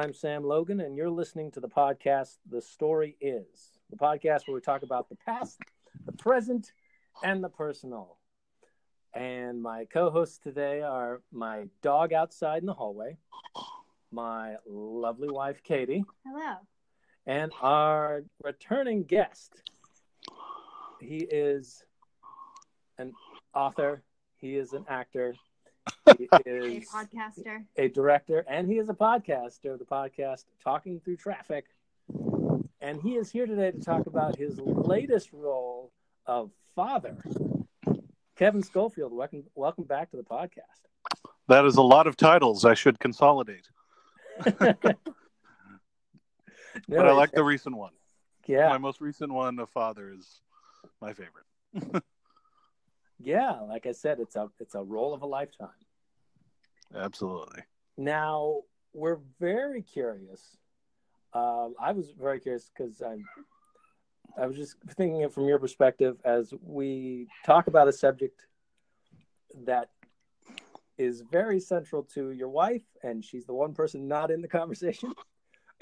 I'm Sam Logan, and you're listening to the podcast The Story Is, the podcast where we talk about the past, the present, and the personal. And my co hosts today are my dog outside in the hallway, my lovely wife, Caitie, Hello. and our returning guest. He is an author, he is an actor, he A podcaster. a director, and he is a podcaster of the podcast Talking Through Traffic. And he is here today to talk about his latest role of father. Kevin Scofield, welcome, welcome back to the podcast. That is a lot of titles. I should consolidate. No, but I like the recent one. yeah, My most recent one of Father is my favorite. yeah. Like I said, it's a it's a role of a lifetime. Absolutely. Now we're very curious. Um, I was very curious because I'm. I was just thinking it from your perspective as we talk about a subject that is very central to your wife, and she's the one person not in the conversation.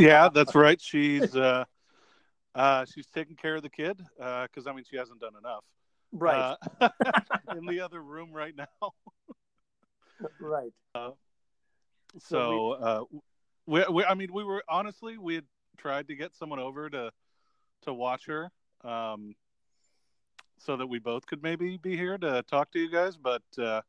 Yeah, that's right. She's uh, uh, she's taking care of the kid because I mean she hasn't done enough. Right, Uh, in the other room right now. right. So uh, we, we, I mean, we were honestly we had tried to get someone over to to watch her, um, so that we both could maybe be here to talk to you guys, but uh,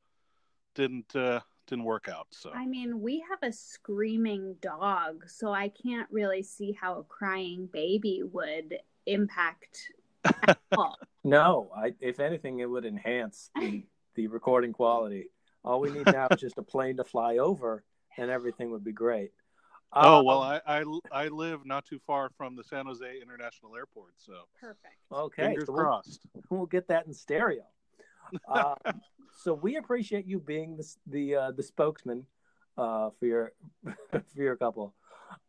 didn't uh, didn't work out. So I mean, we have a screaming dog, so I can't really see how a crying baby would impact at all. No, I, if anything, it would enhance the, the recording quality. All we need now is just a plane to fly over, and everything would be great. oh Um, well, I, I I live not too far from the San Jose International Airport, so Perfect. okay. fingers so we'll- crossed. we'll get that in stereo. Um, so we appreciate you being the the, uh, the spokesman uh, for your for your couple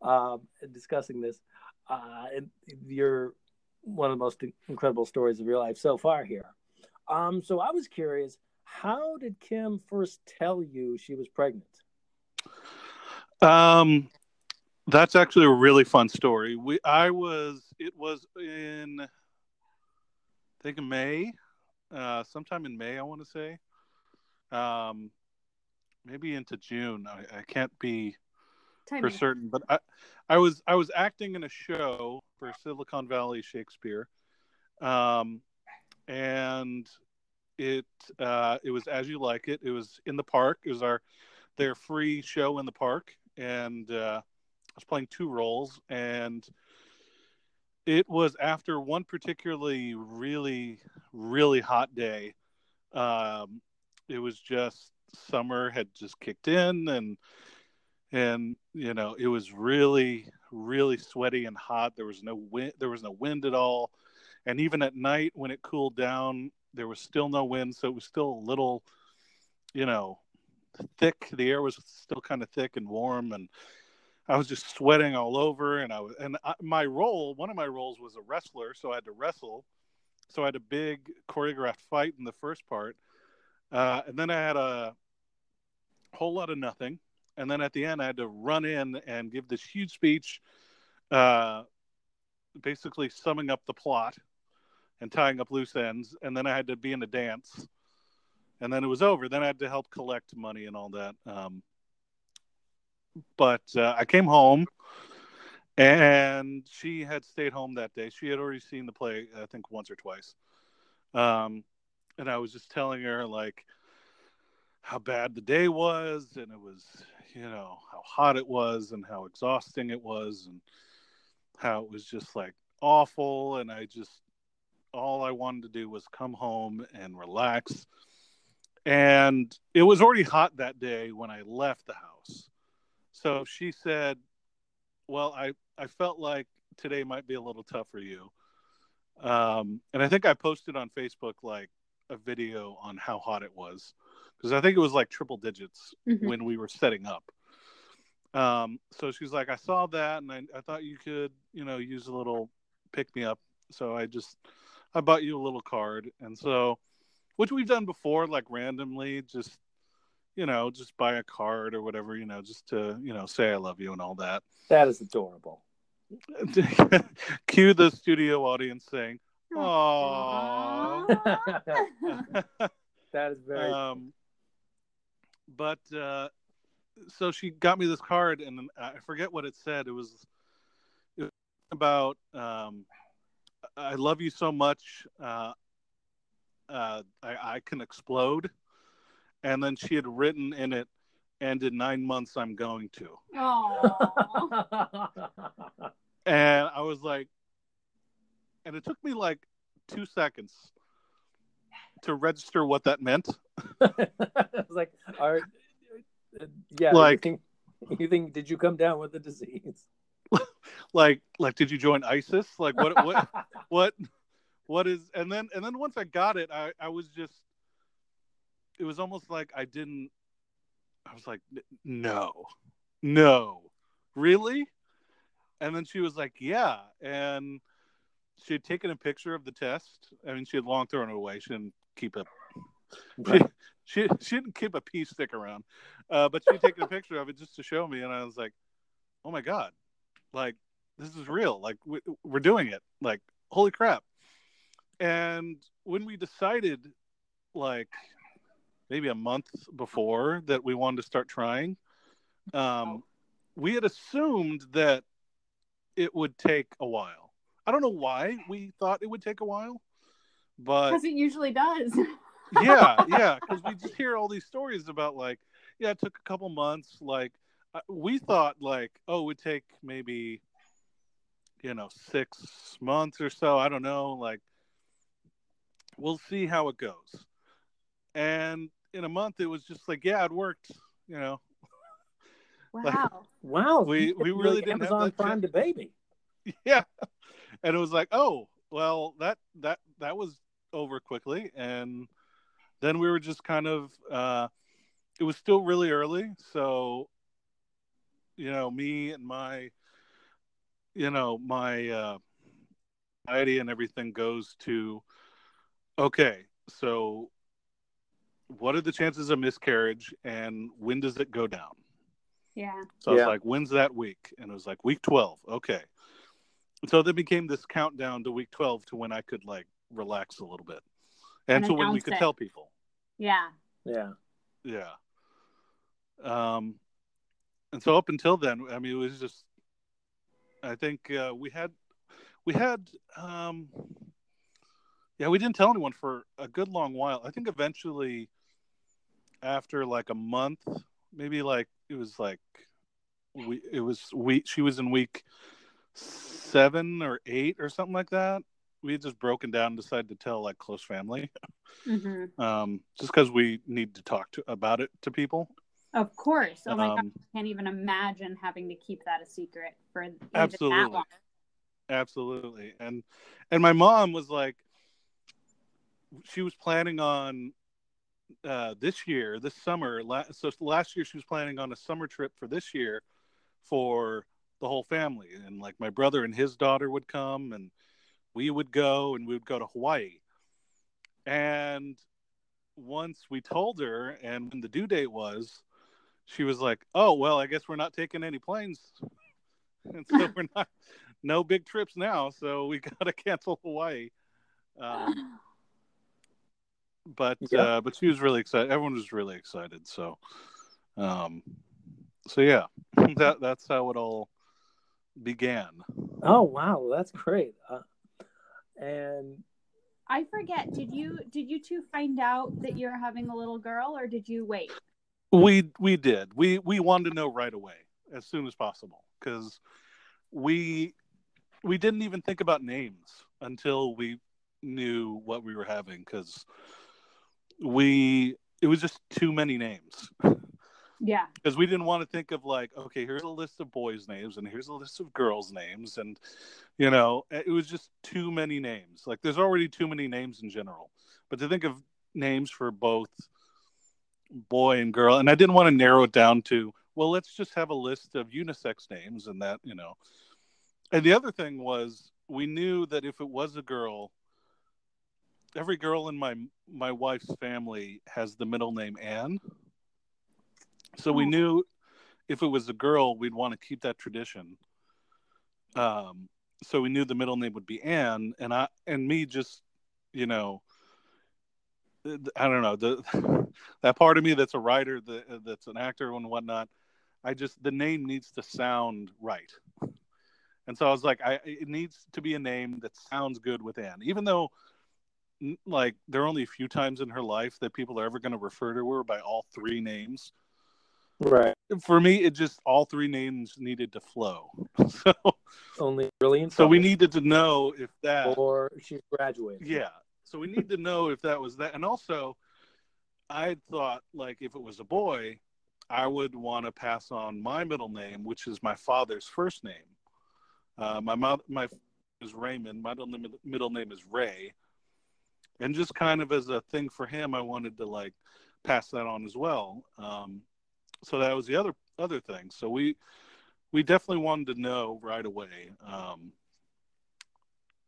um, discussing this. Uh, and you're one of the most incredible stories of your life so far here. Um, so I was curious, how did Kim first tell you she was pregnant? Um, that's actually a really fun story. We I was it was in I think in May, uh, sometime in May I want to say, um, maybe into June. I, I can't be Time for certain, but I I was I was acting in a show for Silicon Valley Shakespeare, um, and it uh, it was as you like it. It was in the park. It was our their free show in the park, and uh, I was playing two roles, and it was after one particularly really really hot day. Um, it was just summer had just kicked in, and and you know it was really really sweaty and hot. There was no wind. There was no wind at all, and even at night when it cooled down, there was still no wind, so it was still a little, you know, thick. The air was still kind of thick and warm, and I was just sweating all over. And I was, and I, my role, one of my roles was a wrestler, so I had to wrestle. So I had a big choreographed fight in the first part, uh, and then I had a whole lot of nothing. And then at the end, I had to run in and give this huge speech, uh, basically summing up the plot and tying up loose ends. And then I had to be in a dance. And then it was over. Then I had to help collect money and all that. Um, but uh, I came home and she had stayed home that day. She had already seen the play, I think, once or twice. Um, and I was just telling her, like, how bad the day was. And it was, you know, how hot it was and how exhausting it was and how it was just like awful. And I just, all I wanted to do was come home and relax. And it was already hot that day when I left the house. So she said, Well, I, I felt like today might be a little tough for you. Um, and I think I posted on Facebook like a video on how hot it was because I think it was like triple digits Mhm. when we were setting up. Um, so she's like, I saw that and I, I thought you could, you know, use a little pick me up. So I just, I bought you a little card. And so, which we've done before, like randomly, just, you know, just buy a card or whatever, you know, just to, you know, say I love you and all that. That is adorable. Cue the studio audience saying, "Aww." That is very. um, but uh, so she got me this card, and I forget what it said. It was, it was about um, I love you so much. Uh, uh, I, I can explode, and then she had written in it, and in nine months I'm going to, Aw. and I was like, and it took me like two seconds to register what that meant. I was like, are, uh, yeah, Like- you think, you think? Did you come down with the disease? Like, like, did you join ISIS? Like, what, what, what, what is? And then, and then once I got it, I, I was just, it was almost like I didn't. I was like, no, no, really? And then she was like, yeah, and she had taken a picture of the test. I mean, she had long thrown it away. She didn't keep a she, she she didn't keep a pea stick around, uh, but she had taken a picture of it just to show me, and I was like, "Oh my god, like this is real! Like we, we're doing it! Like holy crap!" And when we decided, like maybe a month before that we wanted to start trying, um, we had assumed that it would take a while. I don't know why we thought it would take a while, but Because it usually does. yeah, yeah, because we just hear all these stories about like, yeah, it took a couple months. Like, uh, we thought like, oh, it would take maybe, you know, six months or so. I don't know. Like, we'll see how it goes. And in a month, it was just like, yeah, it worked. You know, Wow. Wow, We- we really like didn't have Amazon that Prime to baby. yeah. And it was like, oh, well, that that that was over quickly, and then we were just kind of. uh It was still really early, so you know, me and my, you know, my uh, anxiety and everything goes to, okay, so what are the chances of miscarriage, and when does it go down? Yeah. So I was Yeah. like, when's that week? And it was like week 12. Okay. So then became this countdown to week 12 to when I could like relax a little bit. And, And to when we could it. tell people. Yeah. Yeah, Yeah. Um, and so up until then, I mean, it was just, I think uh, we had, we had, um, yeah, we didn't tell anyone for a good long while. I think eventually, after like a month, maybe like it was like, we it was we she was in week seven or eight or something like that. We had just broken down and decided to tell like close family, hmm um, just because we need to talk to about it to people. Of course. Oh my god. Um, I can't even imagine having to keep that a secret for Absolutely. long. Absolutely. And and my mom was like she was planning on uh this year, this summer, la- so last year she was planning on a summer trip for this year for the whole family and like my brother and his daughter would come and we would go and we would go to Hawaii. And once we told her and when the due date was, she was like, "Oh, well, I guess we're not taking any planes." And so we're not no big trips now, so we got to cancel Hawaii. Um, but Yeah. uh, but she was really excited. Everyone was really excited. So, um, so yeah, that that's how it all began. Oh wow, that's great. Uh, and I forget. Did you did you two find out that you're having a little girl, or did you wait? We we did. We we wanted to know right away, as soon as possible, because we we didn't even think about names until we knew what we were having, because we it was just too many names. Yeah. because we didn't want to think of like okay here's a list of boys names and here's a list of girls names and you know it was just too many names like there's already too many names in general but to think of names for both boy and girl and i didn't want to narrow it down to well let's just have a list of unisex names and that you know and the other thing was we knew that if it was a girl every girl in my my wife's family has the middle name anne So we Oh. knew if it was a girl, we'd want to keep that tradition. Um, so we knew the middle name would be Anne, and I and me just, you know, I don't know the that part of me that's a writer, the, uh, that's an actor and whatnot. I just the name needs to sound right, and so I was like, I it needs to be a name that sounds good with Anne, even though like there are only a few times in her life that people are ever going to refer to her by all three names Right. for me it just all three names needed to flow so Only really in so we needed to know if that or she's graduated. yeah so we need to know if that was that. And also i thought like if it was a boy i would want to pass on my middle name which is my father's first name. Uh, my mother my is raymond. My middle name, middle name is ray. And just kind of as a thing for him i wanted to like pass that on as well. Um, so that was the other other thing. So we we definitely wanted to know right away. Um,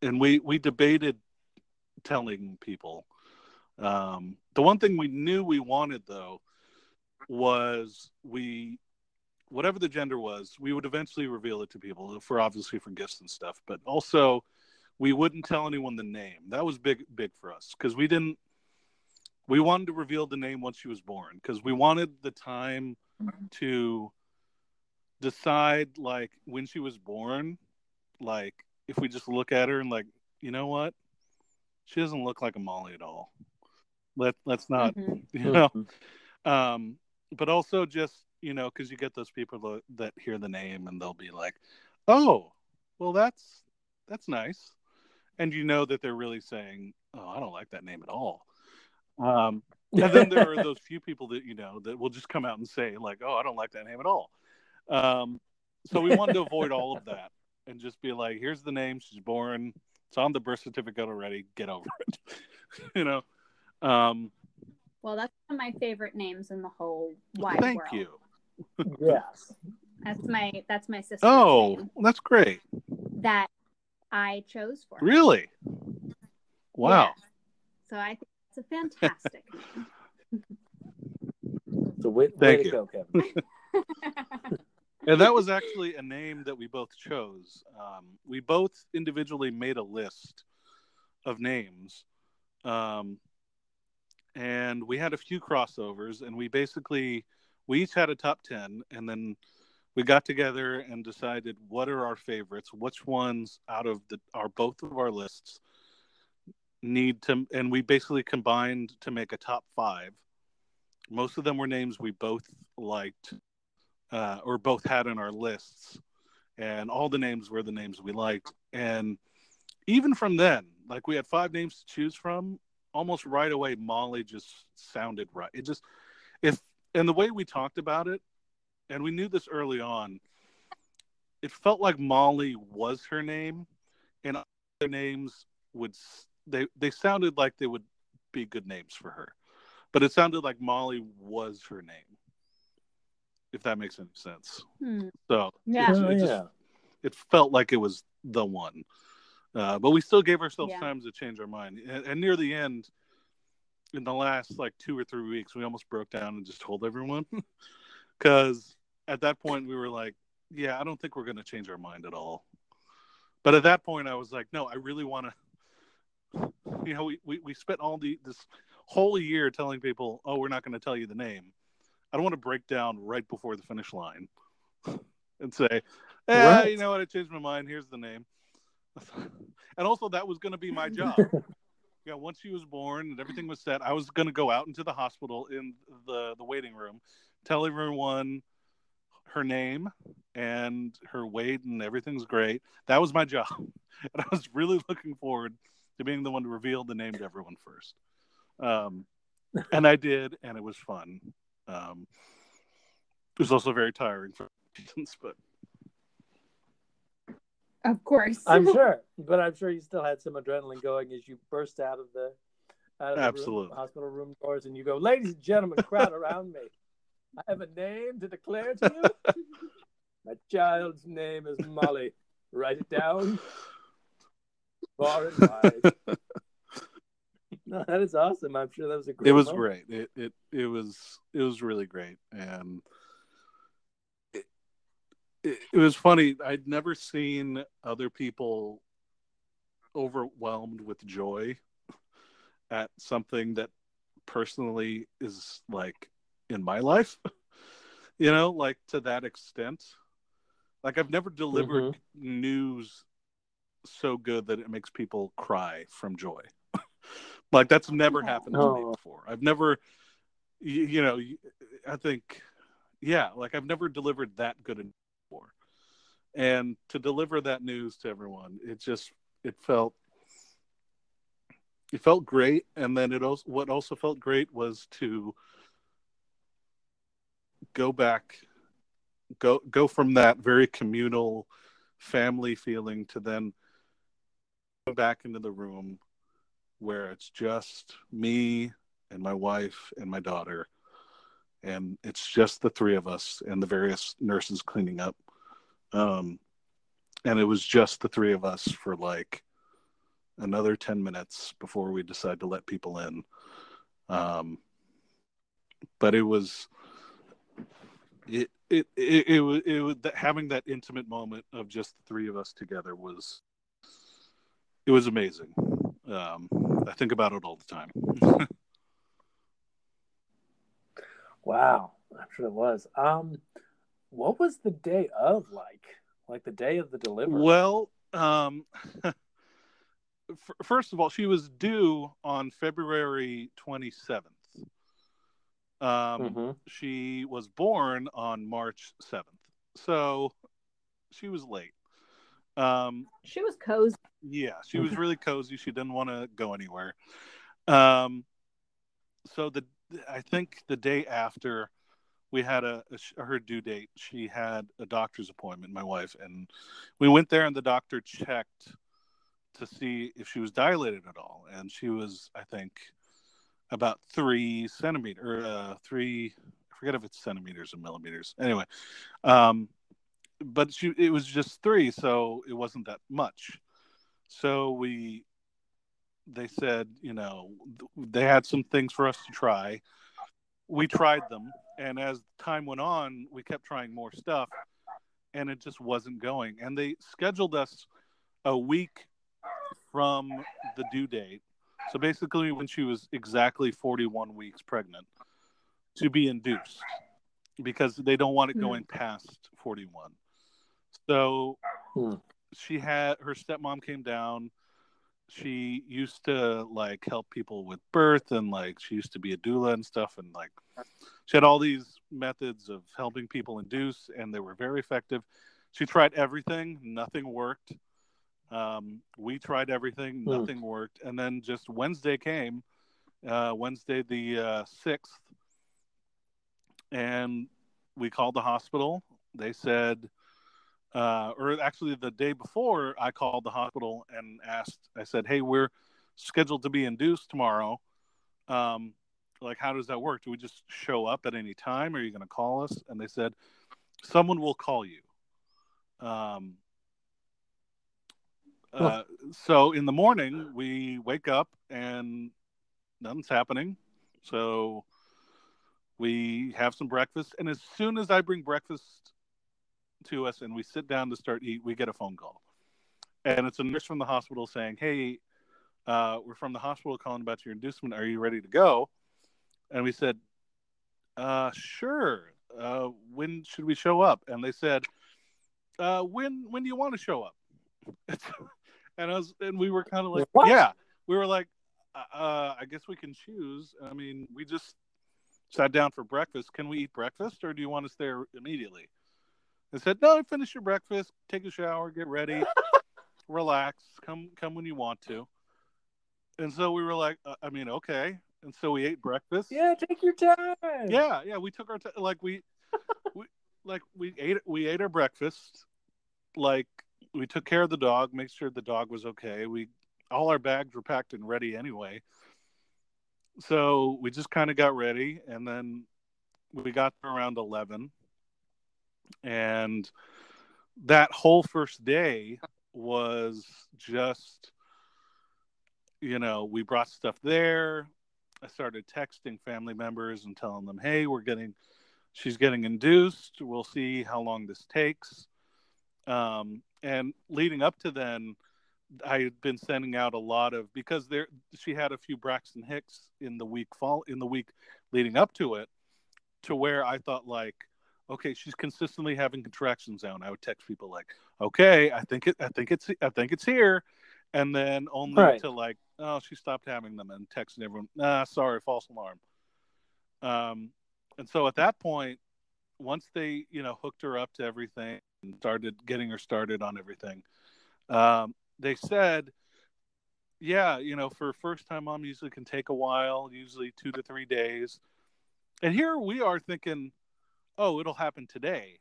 and we we debated telling people. Um, the one thing we knew we wanted though was we whatever the gender was we would eventually reveal it to people for obviously for gifts and stuff. But also we wouldn't tell anyone the name. That was big big for us because we didn't we wanted to reveal the name once she was born because we wanted the time to decide like when she was born like if we just look at her and like you know what she doesn't look like a molly at all. Let let's not Mhm. you know? Um but also just you know because you get those people that, that hear the name and they'll be like oh well that's that's nice. And you know that they're really saying oh i don't like that name at all. Um and then there are those few people that you know that will just come out and say like oh i don't like that name at all. Um so we wanted to avoid all of that and just be like here's the name. She's born it's on the birth certificate already get over it you know um Well, that's one of my favorite names in the whole wide thank world. you yes. That's my that's my sister's oh name that's great that I chose for. her. really wow Yeah. So I think it's a fantastic name. So way, way Thank to you. go, Kevin. and that was actually a name that we both chose. Um, we both individually made a list of names, um, and we had a few crossovers. And we basically we each had a top ten, and then we got together and decided what are our favorites, which ones out of the our both of our lists need to, and we basically combined to make a top five. Most of them were names we both liked uh, or both had in our lists, and all the names were the names we liked. And even from then, like we had five names to choose from, almost right away, Molly just sounded right. It just, if, and the way we talked about it, and we knew this early on, it felt like Molly was her name, and other names would, they, they sounded like they would be good names for her. But it sounded like Molly was her name if that makes any sense. Hmm. So Yeah. it, Oh, it just- yeah. it felt like it was the one. Uh, but we still gave ourselves Yeah. time to change our mind. And, and near the end, in the last like two or three weeks, we almost broke down and just told everyone. Because at that point, we were like, yeah, I don't think we're going to change our mind at all. But at that point, I was like, no, I really want to. You know, we, we, we spent all the this whole year telling people, oh, we're not going to tell you the name. I don't want to break down right before the finish line and say, eh, Right. you know what? I changed my mind. Here's the name. and also, that was going to be my job. yeah, once she was born and everything was set, I was going to go out into the hospital in the the waiting room, tell everyone her name and her weight and everything's great. That was my job, and I was really looking forward to being the one to reveal the name to everyone first. Um, and I did, and it was fun. Um, it was also very tiring for reasons, but Of course. I'm sure, but I'm sure you still had some adrenaline going as you burst out of the out of the Absolutely. room, hospital room doors, and you go, "Ladies and gentlemen, crowd around me. I have a name to declare to you. My child's name is Molly. Write it down, far and wide." No, that is awesome. I'm sure that was a great. it was moment. great. It it it was it was really great, and it, it, it was funny. I'd never seen other people overwhelmed with joy at something that personally is like in my life. you know, like to that extent. Like I've never delivered mm-hmm. news so good that it makes people cry from joy. like that's never happened to me Oh. before. I've never, you, you know, I think, yeah, like I've never delivered that good a before, and to deliver that news to everyone, it just it felt it felt great, and then it also what also felt great was to go back, go go from that very communal family feeling to then go back into the room where it's just me and my wife and my daughter. And it's just the three of us and the various nurses cleaning up. Um and it was just the three of us for like another 10 minutes before we decide to let people in. Um but it was it it it, it was it was having that intimate moment of just the three of us together was it was amazing. Um i think about it all the time Wow, I'm sure it was. Um, what was the day of like? Like the day of the delivery? Well, um, f- first of all, she was due on February 27th. Um, Mhm. She was born on March 7th. So she was late. Um, She was cozy. yeah, she was really cozy. She didn't want to go anywhere. Um, so the I think the day after we had a, a her due date, she had a doctor's appointment. My wife and we went there, and the doctor checked to see if she was dilated at all, and she was, I think, about three centimeter or uh, three. I forget if it's centimeters or millimeters. Anyway, um, but she it was just three, so it wasn't that much. So we they said, you know, they had some things for us to try. We tried them, and as time went on, we kept trying more stuff, and it just wasn't going. And they scheduled us a week from the due date. So basically, when she was exactly 41 weeks pregnant, to be induced because they don't want it mm-hmm. going past 41. So Hmm. she had her stepmom came down. She used to like help people with birth and like she used to be a doula and stuff and like she had all these methods of helping people induce and they were very effective. She tried everything. Nothing worked. Um, we tried everything. Hmm. nothing worked. And then just wednesday came uh, wednesday the uh, 6th and we called the hospital. They said uh, or actually the day before i called the hospital and asked i said hey we're scheduled to be induced tomorrow. Um, like how does that work? Do we just show up at any time? Are you going to call us? And they said someone will call you. Um, uh, so in the morning we wake up and nothing's happening. So we have some breakfast. And as soon as i bring breakfast to us and we sit down to start eat we get a phone call. And it's a nurse from the hospital saying hey uh, we're from the hospital calling about your inducement. Are you ready to go? And we said uh, sure. Uh, when should we show up? And they said uh, when when do you want to show up? And i was and we were kind of like What? yeah we were like uh, i guess we can choose. I mean we just sat down for breakfast. Can we eat breakfast or do you want us there immediately I said, "No, finish your breakfast, take a shower, get ready, relax, come come when you want to." And so we were like, uh, "I mean, okay." And so we ate breakfast. Yeah, take your time. yeah, yeah. We took our t- like we, we like we ate we ate our breakfast. Like we took care of the dog, make sure the dog was okay. We all our bags were packed and ready anyway. So we just kind of got ready, and then we got around eleven and that whole first day was just you know, we brought stuff there. I started texting family members and telling them, "Hey, we're getting, she's getting induced. We'll see how long this takes." Um, and leading up to then, I had been sending out a lot of because there she had a few Braxton Hicks in the week fall in the week leading up to it, to where I thought like, okay, she's consistently having contractions now. And I would text people like, okay, I think it, I think it's, I think it's here, and then only Right. to like, oh, she stopped having them and texting everyone, ah, sorry, false alarm. Um, and so at that point, once they, you know, hooked her up to everything and started getting her started on everything, um, they said, yeah, you know, for a first time mom usually can take a while, usually two to three days. And here we are thinking, oh, it'll happen today.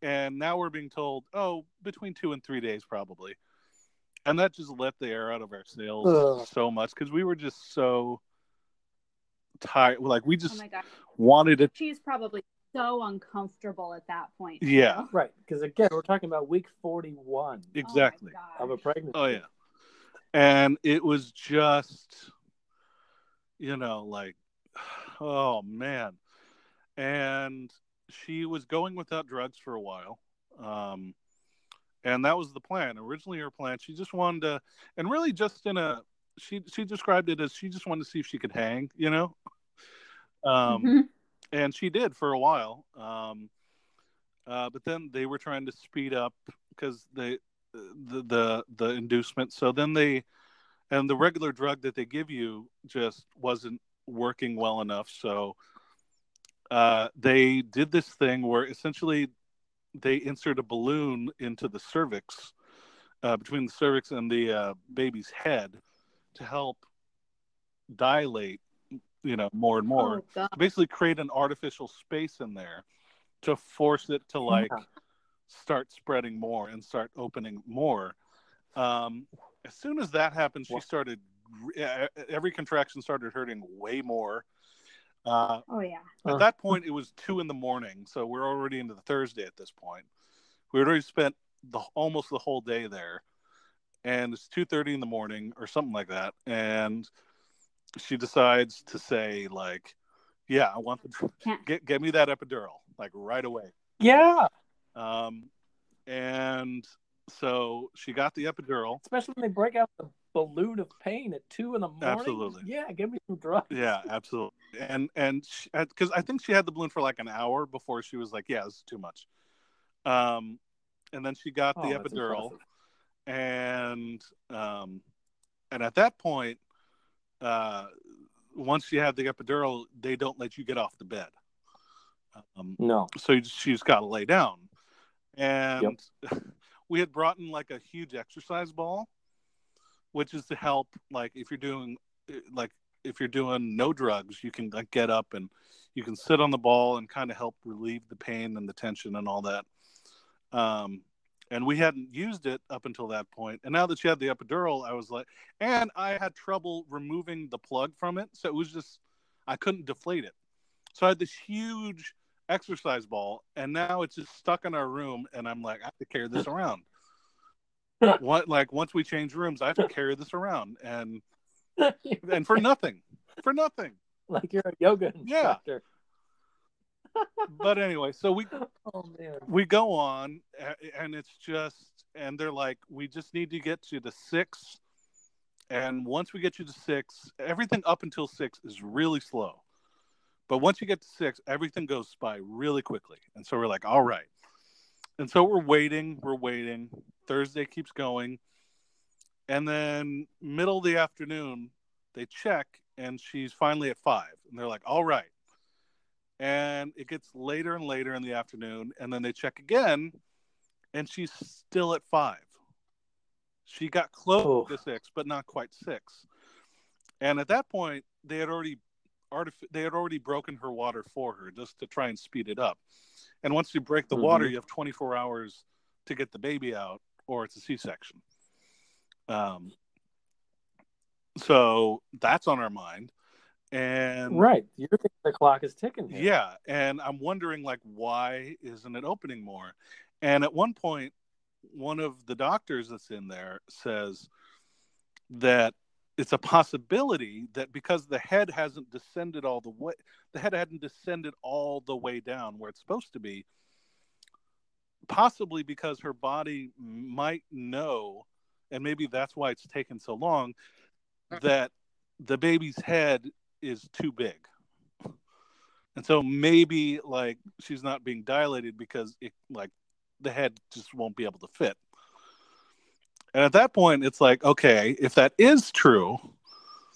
And now we're being told, oh, between two and three days probably. And that just let the air out of our sails Ugh. so much because we were just so tired. Like we Oh just my god, wanted it. she's probably so uncomfortable at that point. Yeah. too. Right, because again, we're talking about week forty-one Exactly. Oh of a pregnancy. Oh yeah. And it was just you know, like oh man. And she was going without drugs for a while. Um and that was the plan. Originally her plan, she just wanted to and really just in a she she described it as she just wanted to see if she could hang, you know? Um Mhm. and she did for a while. Um, uh, but then they were trying to speed up because they the, the the inducement. So then they and the regular drug that they give you just wasn't working well enough. So uh, they did this thing where essentially they insert a balloon into the cervix uh, between the cervix and the uh, baby's head to help dilate, you know, more and more Oh, basically create an artificial space in there to force it to like Yeah. start spreading more and start opening more. Um, as soon as that happened, she started every contraction started hurting way more. Uh, Oh yeah. at Huh. that point, it was two in the morning, so we're already into the Thursday at this point. We had already spent the almost the whole day there, and it's two thirty in the morning or something like that. And she decides to say like, "Yeah, I want the Can't. get get me that epidural like right away." Yeah, Um, and so she got the epidural. especially when they break out the balloon of pain at two in the morning. Absolutely. Yeah, give me some drugs. Yeah, absolutely. And and because I think she had the balloon for like an hour before she was like, "Yeah, this is too much." Um, and then she got Oh, the epidural, and um, and at that point, uh, once you have the epidural, they don't let you get off the bed. Um, No. so she's got to lay down, and we had brought in like a huge exercise ball, which is to help like if you're doing like if you're doing no drugs, you can like get up and you can sit on the ball and kind of help relieve the pain and the tension and all that. Um, and we hadn't used it up until that point. And now that she had the epidural, I was like, and I had trouble removing the plug from it, so it was just I couldn't deflate it. So I had this huge exercise ball, and now it's just stuck in our room, and I'm like, I have to carry this around. What like once we change rooms, I have to carry this around, and and for nothing, for nothing. like you're a yoga Yeah. instructor. But anyway, so we Oh man. we go on, and it's just, and they're like, we just need to get you to six, and once we get you to six, everything up until six is really slow. But once you get to six, everything goes by really quickly. And so we're like, all right. And so we're waiting, we're waiting. Thursday keeps going. And then middle of the afternoon, they check and she's finally at five. And they're like, all right. And it gets later and later in the afternoon. And then they check again and she's still at five. She got close Oh. to six, but not quite six. And at that point, they had already artif- they had already broken her water for her just to try and speed it up. And once you break the water, Mhm. you have 24 hours to get the baby out, or it's a C-section. Um, so that's on our mind, and Right. You're thinking the clock is ticking here. yeah, and I'm wondering like why isn't it opening more? And at one point, one of the doctors that's in there says that it's a possibility that because the head hasn't descended all the way, the head hadn't descended all the way down where it's supposed to be. Possibly because her body might know, and maybe that's why it's taken so long, mm. that the baby's head is too big. And so maybe like she's not being dilated because it like the head just won't be able to fit. And at that point, it's like, okay, if that is true,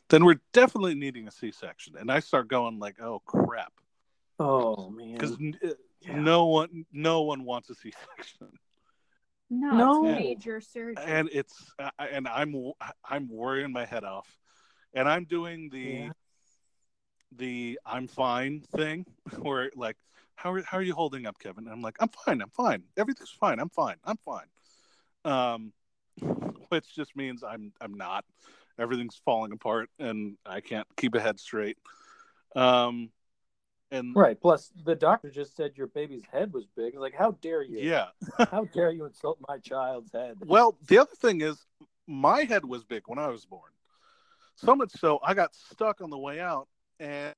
then we're definitely needing a C-section. And I start going like, oh crap, Oh man. because Yeah. no one, no one wants a C-section, No, No. it's major surgery. and it's I- and I'm I'm worrying my head off, and I'm doing the Yeah. the I'm fine thing, where like, how are how are you holding up, Kevin? And I'm like, I'm fine, I'm fine, everything's fine, I'm fine, I'm fine. Um, which just means I'm I'm not. Everything's falling apart, and I can't keep a head straight. Um, and Right. Plus, the doctor just said your baby's head was big. Like, how dare you? yeah, How dare you insult my child's head? Well, the other thing is, my head was big when I was born. So much so, I got stuck on the way out, and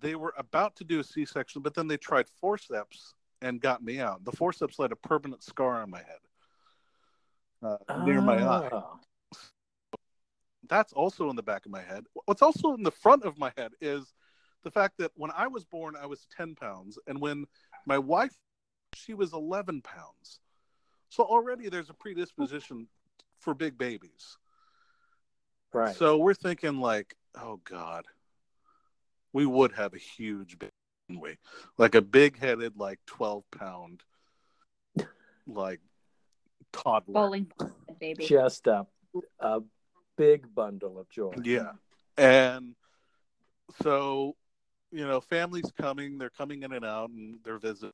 they were about to do a C-section, but then they tried forceps and got me out. The forceps left a permanent scar on my head, uh, near my eye. Ah. That's also in the back of my head. What's also in the front of my head is the fact that when I was born, I was 10 pounds, and when my wife, she was 11 pounds. So already there's a predisposition for big babies. Right. So we're thinking like, oh God, we would have a huge baby. Like a big headed, like 12 pound, like toddler. Bowling baby. just a, a big bundle of joy. Yeah. And so, you know, families coming, they're coming in and out and they're visiting.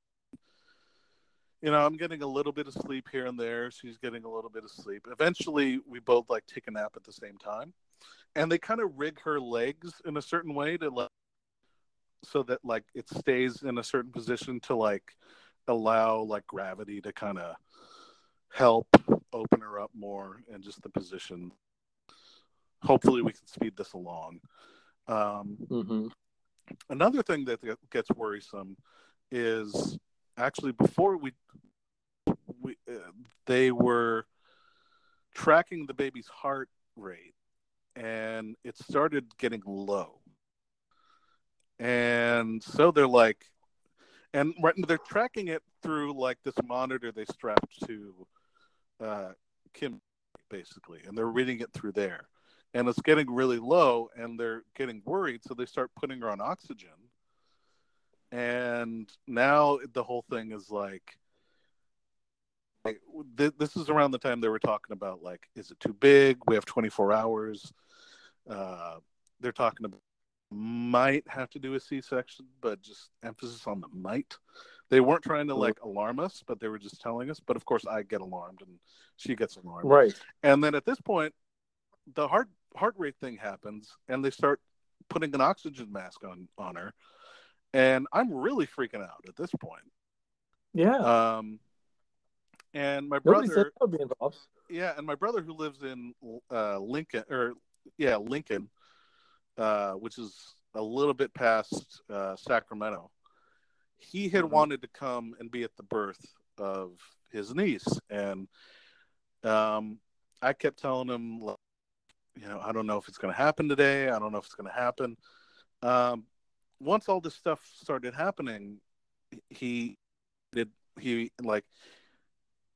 You know, I'm getting a little bit of sleep here and there. She's getting a little bit of sleep. Eventually, we both like take a nap at the same time. And they kind of rig her legs in a certain way to like, so that like it stays in a certain position to like allow like gravity to kind of help open her up more and just the position. Hopefully we can speed this along. Um, hmm another thing that gets worrisome is actually before we we uh, they were tracking the baby's heart rate and it started getting low. And so they're like and right they're tracking it through like this monitor they strapped to uh kim basically and they're reading it through there. And it's getting really low and they're getting worried so they start putting her on oxygen. And now the whole thing is like like, th- this is around the time they were talking about like is it too big? We have 24 hours. Uh they're talking about might have to do a c-section but just emphasis on the might they weren't trying to like alarm us but they were just telling us but of course i get alarmed and she gets alarmed Right. and then at this point, the heart heart rate thing happens, and they start putting an oxygen mask on on her, and I'm really freaking out at this point. Yeah. Um, and my Nobody brother, would be involved. yeah, and my brother who lives in uh, Lincoln, or yeah, Lincoln, uh, which is a little bit past uh, Sacramento. He had Mhm. wanted to come and be at the birth of his niece, and um, I kept telling him, like, you know, I don't know if it's going to happen today. I don't know if it's going to happen. Um, once all this stuff started happening, he did he like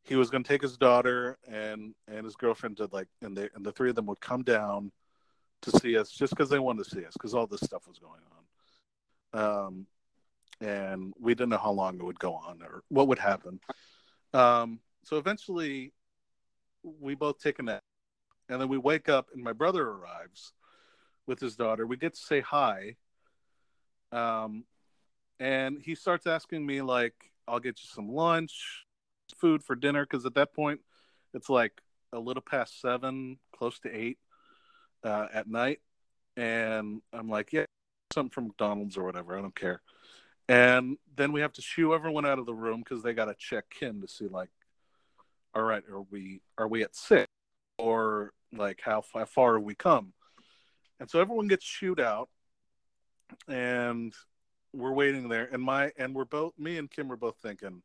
he was going to take his daughter and and his girlfriend to like and they and the three of them would come down to see us just because they wanted to see us because all this stuff was going on um and we didn't know how long it would go on or what would happen. Um so eventually we both take a nap and then we wake up and my brother arrives with his daughter. We get to say hi um and he starts asking me like i'll get you some lunch food for dinner because at that point it's like a little past seven close to eight uh, at night. And i'm like yeah something from mcdonald's or whatever i don't care and then we have to shoo everyone out of the room because they got to check in to see like all right are we are we at six? Or like how, how far have we come? And so everyone gets shooed out and we're waiting there. And my and we're both me and kim were both thinking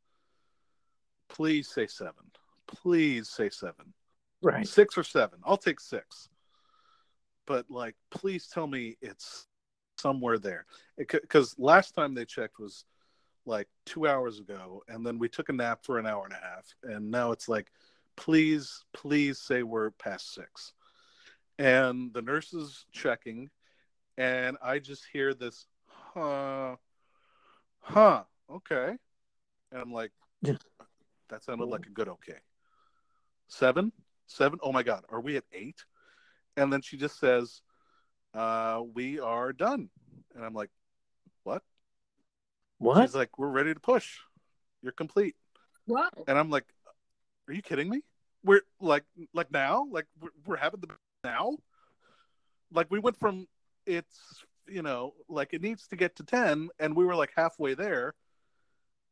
please say seven. Please say seven. Right. six or seven. I'll take six. But like please tell me it's somewhere there. Because last time they checked was like two hours ago and then we took a nap for an hour and a half and now it's like please please say we're past six. And the nurse is checking and i just hear this huh huh okay. And i'm like that sounded like a good okay. Seven? Seven? Oh my god are we at eight? And then she just says uh we are done. And i'm like what? What? she's like we're ready to push. You're complete. Whoa. and i'm like are you kidding me? We're like like now? Like we're, we're having the now? Like we went from it's you know like it needs to get to 10 and we were like halfway there.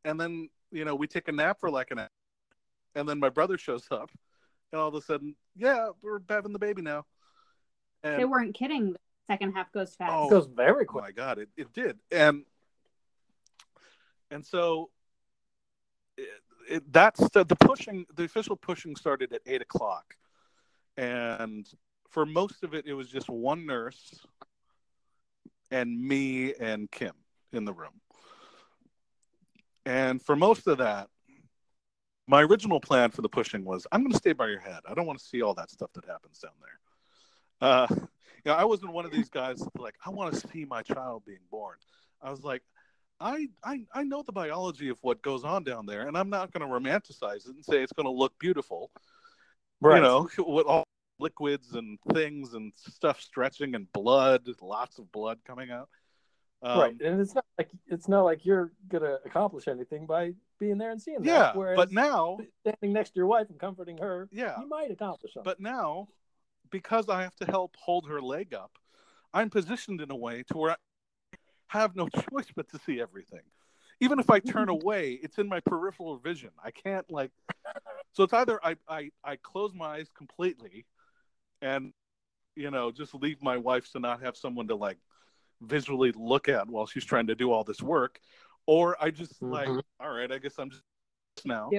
And then you know we take a nap for like an hour. And then my brother shows up and all of a sudden yeah we're having the baby now. And They weren't kidding. The second half goes fast. Oh. It goes very Oh quick. my god, it, it did, and and so it, it, that's the, the pushing. The official pushing started at eight o'clock, and for most of it, it was just one nurse and me and Kim in the room. And for most of that, my original plan for the pushing was I'm going to stay by your head. I don't want to see all that stuff that happens down there. Uh, you know, I wasn't one of these guys like I want to see my child being born. I was like, I I I know the biology of what goes on down there, and I'm not going to romanticize it and say it's going to look beautiful. Right. You know, with all liquids and things and stuff stretching and blood, lots of blood coming out. Um, right. And it's not like it's not like you're gonna accomplish anything by being there and seeing that. Yeah, but now, standing next to your wife and comforting her, yeah, you might accomplish something. But now, because I have to help hold her leg up, I'm positioned in a way to where I have no choice but to see everything. Even if I turn away, it's in my peripheral vision. I can't like so it's either I, I, I close my eyes completely and you know, just leave my wife to not have someone to like visually look at while she's trying to do all this work. Or I just like, Mhm. all right, I guess I'm just now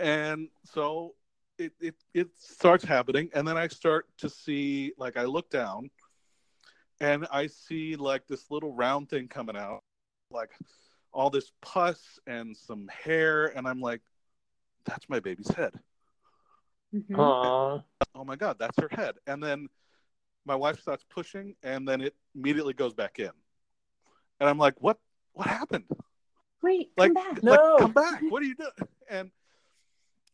and so it, it it starts happening and then i start to see like i look down and i see like this little round thing coming out like all this pus and some hair and i'm like that's my baby's head Mhm. Aw. oh my god that's her head and then my wife starts pushing and then it immediately goes back in and i'm like what what happened Wait, like, come back. No. like come back what are you doing and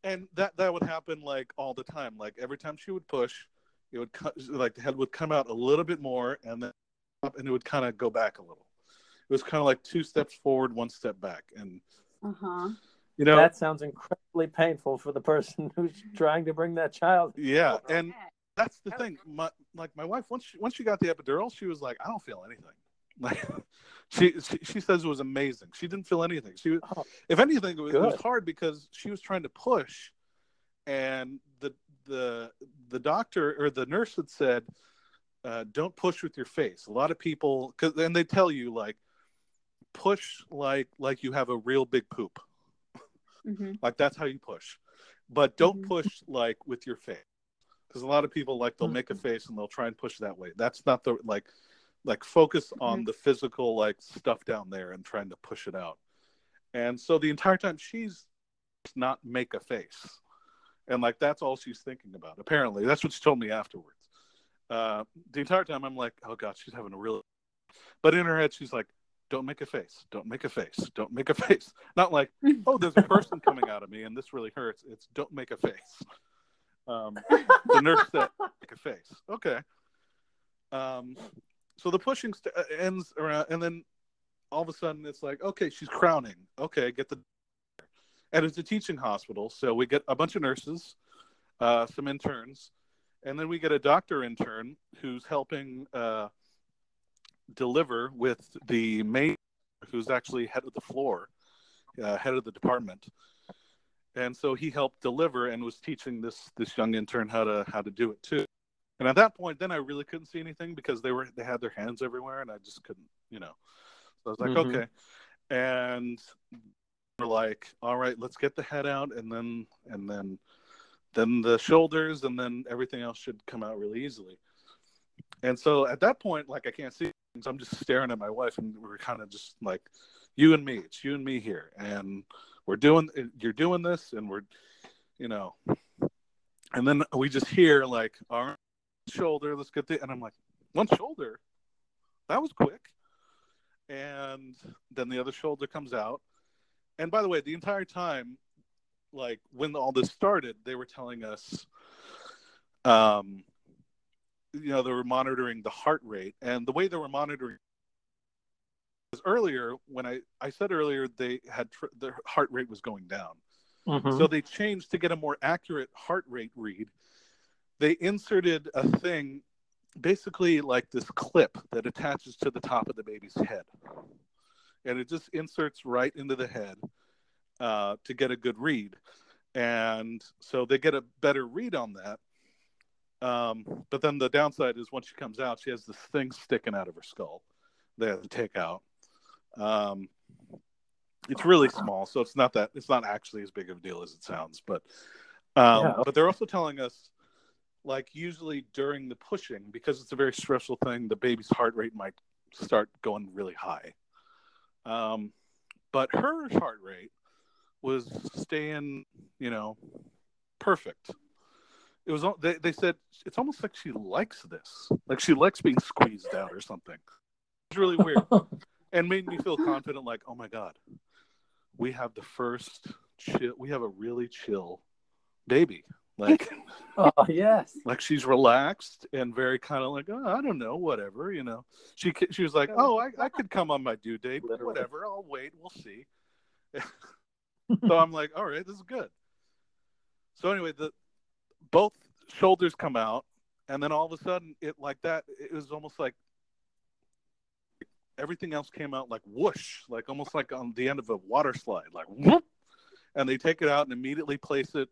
and that that would happen like all the time like every time she would push it would cut like the head would come out a little bit more and then up and it would kind of go back a little it was kind of like two steps forward one step back and Uh huh. you know that sounds incredibly painful for the person who's trying to bring that child. yeah and that's the thing my like my wife once she, once she got the epidural she was like i don't feel anything like she, she she says it was amazing. She didn't feel anything. She was Oh, if anything it was, it was hard because she was trying to push and the the the doctor or the nurse had said uh, don't push with your face. A lot of people because and they tell you like push like like you have a real big poop. Hmm like that's how you push. But don't Mhm. push like with your face. Because a lot of people like they'll make a face and they'll try and push that way. That's not the like like focus on the physical like stuff down there and trying to push it out. And so the entire time she's not make a face. And like that's all she's thinking about apparently. That's what she told me afterwards. Uh the entire time i'm like oh god she's having a real but in her head she's like don't make a face. Don't make a face. Don't make a face. Not like oh there's a person coming out of me and this really hurts. It's don't make a face. Um the nurse said make a face. Okay. Um so the pushing st- uh, ends around and then all of a sudden it's like okay she's crowning. Okay get the and it's a teaching hospital so we get a bunch of nurses uh, some interns and then we get a doctor intern who's helping uh, deliver with the main who's actually head of the floor uh, head of the department. And so he helped deliver and was teaching this this young intern how to how to do it too. And at that point, then I really couldn't see anything because they were they had their hands everywhere, and I just couldn't, you know. So I was like, Mhm. okay, and we're like, all right, let's get the head out, and then and then then the shoulders, and then everything else should come out really easily. And so at that point, like I can't see, I'm just staring at my wife, and we're kind of just like, you and me, it's you and me here, and we're doing, you're doing this, and we're, you know, and then we just hear like arm, shoulder, let's get the, and I'm like, one shoulder, that was quick, and then the other shoulder comes out, and by the way, the entire time, like when all this started, they were telling us, um, you know, they were monitoring the heart rate, and the way they were monitoring was earlier when I I said earlier they had tr- their heart rate was going down, Mhm. so they changed to get a more accurate heart rate read. They inserted a thing, basically like this clip that attaches to the top of the baby's head, and it just inserts right into the head uh, to get a good read. And so they get a better read on that. Um, but then the downside is once she comes out, she has this thing sticking out of her skull. They have to take out. Um, it's really small, so it's not that it's not actually as big of a deal as it sounds. But um, Yeah. but they're also telling us, like usually during the pushing, because it's a very stressful thing, the baby's heart rate might start going really high. Um, but her heart rate was staying, you know, perfect. It was. They, they said it's almost like she likes this, like she likes being squeezed out or something. It's really weird, and made me feel confident. Like, oh my god, we have the first chill. We have a really chill baby. Like, oh yes. like she's relaxed and very kind of like, oh, I don't know, whatever, you know. She she was like, oh, I, I could come on my due date, but Literally. whatever. I'll wait. We'll see. so I'm like, all right, this is good. So anyway, the both shoulders come out, and then all of a sudden, it like that. It was almost like everything else came out like whoosh, like almost like on the end of a water slide, like whoop. And they take it out and immediately place it,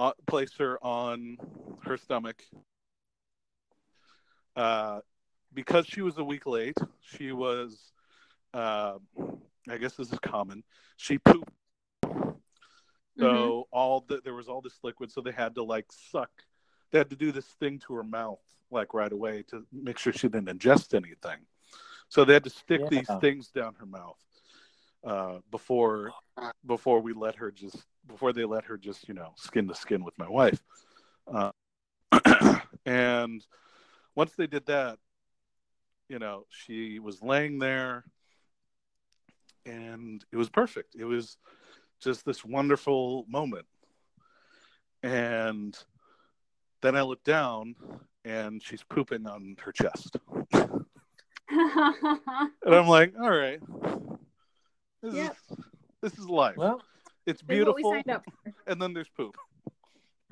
uh, place her on her stomach. Uh, because she was a week late, she was, uh, I guess this is common. She pooped so Mhm. all the, there was all this liquid, so they had to like suck. They had to do this thing to her mouth like right away to make sure she didn't ingest anything. So they had to stick these things down her mouth uh, before before we let her just before they let her just you know skin to skin with my wife. Uh, and once they did that, you know, she was laying there, and it was perfect. It was just this wonderful moment. And then I look down and she's pooping on her chest. And I'm like, all right. This Yep. is this is life. Well. it's This what we beautiful. signed up for. And then there's poop.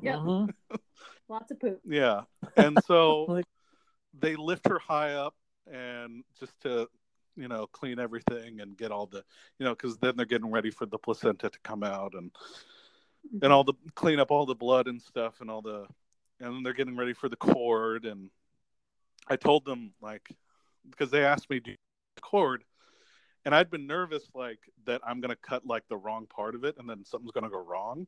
Yep. mhm. Lots of poop. Yeah. And so Like- they lift her high up and just to you know clean everything and get all the you know because then they're getting ready for the placenta to come out and and all the clean up all the blood and stuff and all the and then they're getting ready for the cord and i told them like because they asked me do you want the cord and i'd been nervous like that i'm gonna cut like the wrong part of it and then something's gonna go wrong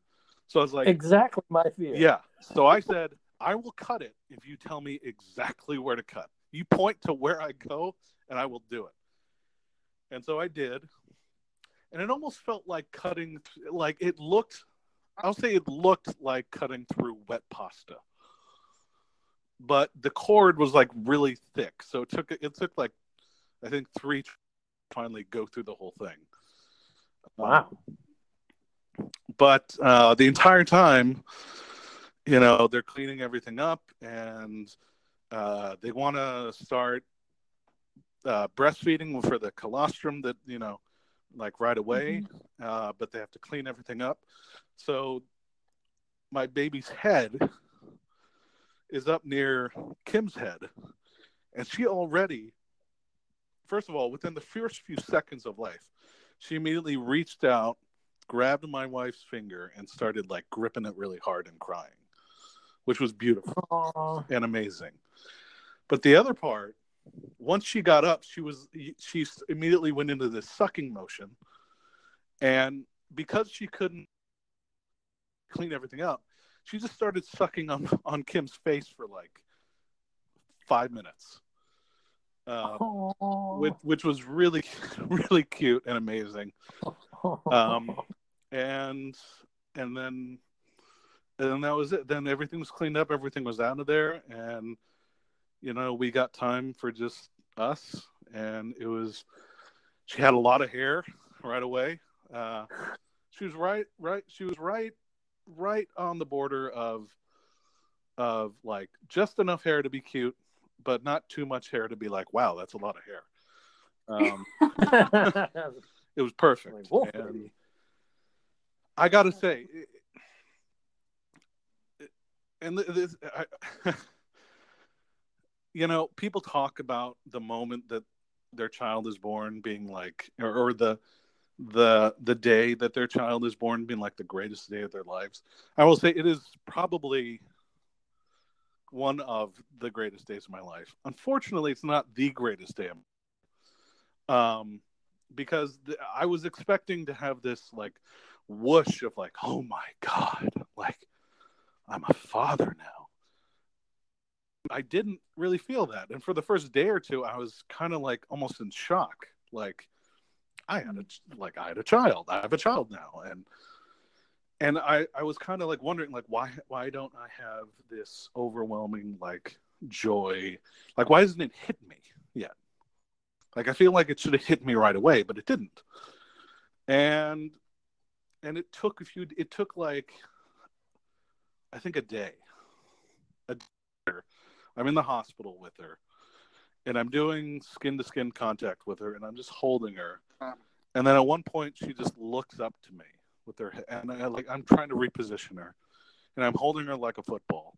so i was like exactly my fear. yeah. So I said, I will cut it if you tell me exactly where to cut. You point to where I go and I will do it. And so I did. And it almost felt like cutting, th- like it looked, I'll say it looked like cutting through wet pasta. But the cord was like really thick. So it took, it took like, I think three finally go through the whole thing. Wow. but uh, the entire time, you know, they're cleaning everything up and uh, they want to start uh, breastfeeding for the colostrum that, you know, like right away, uh, but they have to clean everything up. So my baby's head is up near Kim's head. And she already, first of all, within the first few seconds of life, she immediately reached out grabbed my wife's finger and started like gripping it really hard and crying, which was beautiful Aw. and amazing. But the other part, once she got up, she was she immediately went into this sucking motion, and because she couldn't clean everything up, she just started sucking on on Kim's face for like five minutes, uh, Aw. which which was really really cute and amazing. Um, and and then and then that was it. Then everything was cleaned up, everything was out of there, and you know we got time for just us. And it was she had a lot of hair right away. Uh, she was right, right. She was right, right on the border of of like just enough hair to be cute, but not too much hair to be like, wow, that's a lot of hair. Um, it was perfect. Like, I gotta say, it- it- and this, I, you know, people talk about the moment that their child is born being like, or, or the the the day that their child is born being like the greatest day of their lives. I will say it is probably one of the greatest days of my life. Unfortunately, it's not the greatest day. Um, because the, I was expecting to have this like whoosh of like, oh my god, like I'm a father now. I didn't really feel that, and for the first day or two, I was kind of like almost in shock. Like I had a like I had a child. I have a child now, and and I I was kind of like wondering like why why don't I have this overwhelming like joy? Like why hasn't it hit me yet? Like I feel like it should have hit me right away, but it didn't. And and it took a few it took like I think a day. A day. I'm in the hospital with her and I'm doing skin to skin contact with her and I'm just holding her. And then at one point she just looks up to me with her and I like I'm trying to reposition her. And I'm holding her like a football.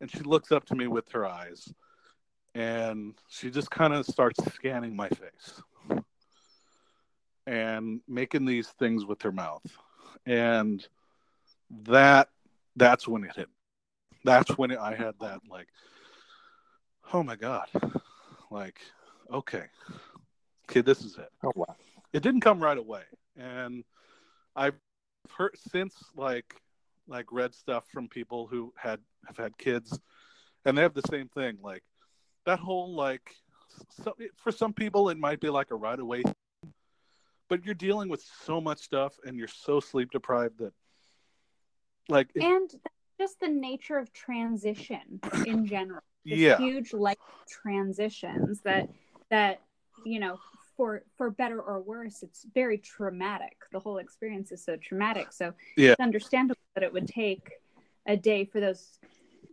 And she looks up to me with her eyes and she just kind of starts scanning my face and making these things with her mouth and that that's when it hit that's when it, i had that like oh my god like okay okay this is it Oh wow. it didn't come right away and i've heard since like like read stuff from people who had have had kids and they have the same thing like that whole like so, for some people it might be like a right away but you're dealing with so much stuff and you're so sleep deprived that like it- and just the nature of transition in general. Yeah. huge life transitions that that you know for for better or worse it's very traumatic. The whole experience is so traumatic. So Yeah. it's understandable that it would take a day for those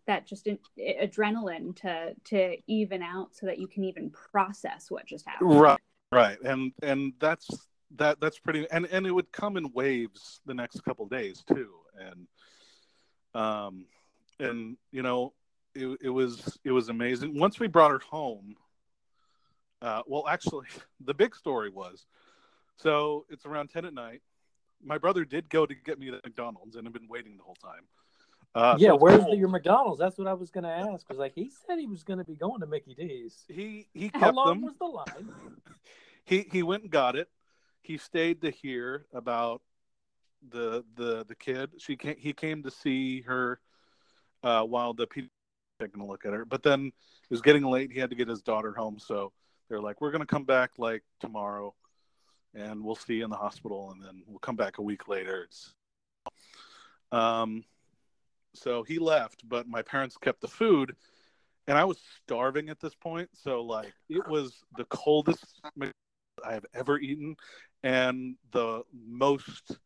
that just in, adrenaline to to even out so that you can even process what just happened. Right right. And and that's that that's pretty and and it would come in waves the next couple days too. And um and you know it, it was it was amazing. Once we brought her home uh well actually the big story was so it's around 10 at night my brother did go to get me at mcdonald's and I've been waiting the whole time uh yeah, it's where's the, your McDonald's? That's what I was gonna ask. Cause like he said he was gonna be going to Mickey D's. he he How long them was the line? he he went and got it. He stayed to hear about the the the kid. She came, he came to see her uh, while the pediatrician taking a look at her. But then it was getting late. He had to get his daughter home, so they're like, "We're gonna come back like tomorrow, and we'll see you in the hospital, and then we'll come back a week later." It's, um, so he left, but my parents kept the food, and I was starving at this point. So like, it was the coldest I have ever eaten, and the most,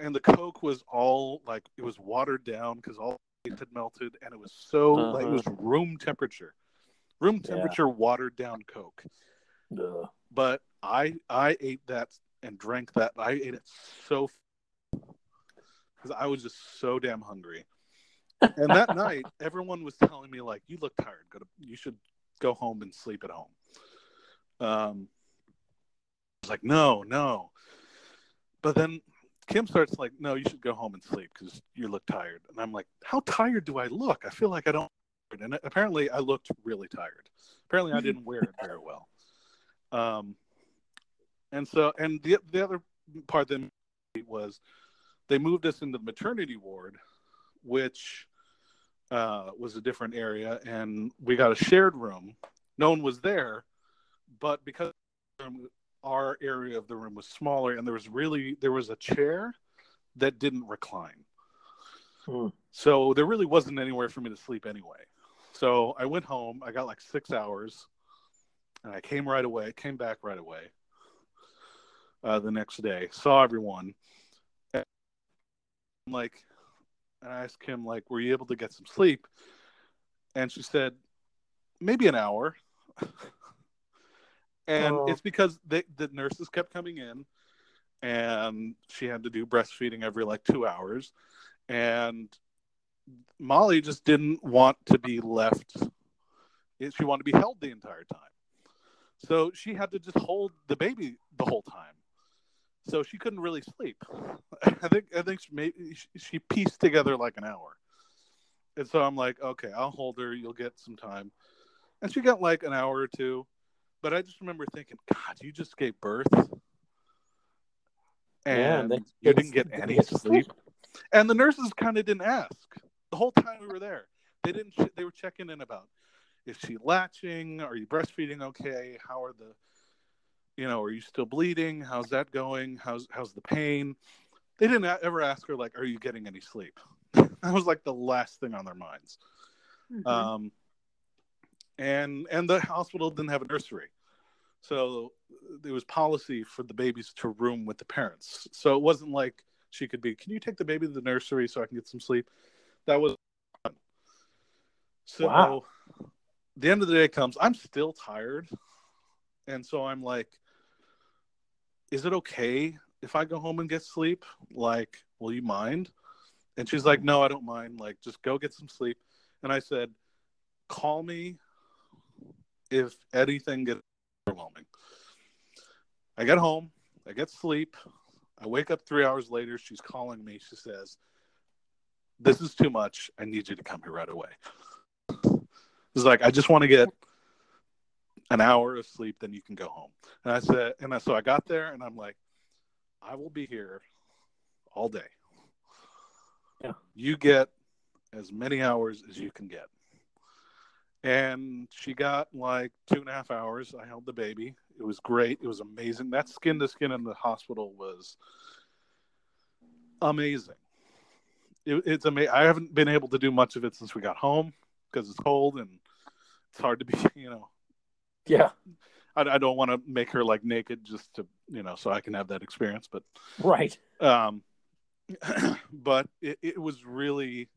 and the Coke was all like it was watered down because all the ice had melted, and it was so like it was room temperature, room Yeah. temperature watered down Coke. Ugh. But I I ate that and drank that. I ate it so because I was just so damn hungry. And that night, everyone was telling me like, "You look tired. Go to. You should go home and sleep at home." Um, I was like, "No, no." but then Kim starts like, no, you should go home and sleep because you look tired. And I'm like, how tired do I look? I feel like I don't. And apparently, I looked really tired. Apparently, I didn't wear it very well. Um, and so, and the the other part that was they moved us into the maternity ward, which uh, was a different area, and we got a shared room. No one was there, but because our area of the room was smaller, and there was really there was a chair that didn't recline. Hmm. So there really wasn't anywhere for me to sleep anyway. So I went home. I got like six hours, and I came right away. Came back right away. Uh, the next day, saw everyone. And like, and I asked him like, "Were you able to get some sleep?" And she said, "Maybe an hour." and oh. it's because they, the nurses kept coming in and she had to do breastfeeding every like two hours and molly just didn't want to be left. She wanted to be held the entire time. So she had to just hold the baby the whole time. So she couldn't really sleep. I think i think she, maybe, she pieced together like an hour. And so i'm like okay i'll hold her. You'll get some time. And she got like an hour or two. But I just remember thinking, God, you just gave birth, and yeah, you didn't get any sleep. And the nurses kind of didn't ask the whole time we were there. They didn't. They were checking in about is she latching? Are you breastfeeding okay? How are the, you know, are you still bleeding? How's that going? How's how's the pain? They didn't ever ask her like, are you getting any sleep? that was like the last thing on their minds. Mm-hmm. Um, and and the hospital didn't have a nursery so there was policy for the babies to room with the parents so it wasn't like she could be can you take the baby to the nursery so i can get some sleep that was so wow. the end of the day comes i'm still tired and so i'm like is it okay if i go home and get sleep like will you mind and she's like no i don't mind like just go get some sleep and i said call me if anything gets overwhelming. I get home, I get sleep. I wake up three hours later. She's calling me. She says, This is too much. I need you to come here right away. It's like, I just want to get an hour of sleep, then you can go home. And I said, and I, so I got there and I'm like, I will be here all day. Yeah. You get as many hours as you can get and she got like two and a half hours. I held the baby. It was great. It was amazing. That skin to skin in the hospital was amazing. It, it's amazing. I haven't been able to do much of it since we got home because it's cold and it's hard to be, you know. Yeah. I, I don't want to make her like naked just to, you know, so I can have that experience. But right. Um, but it, it was really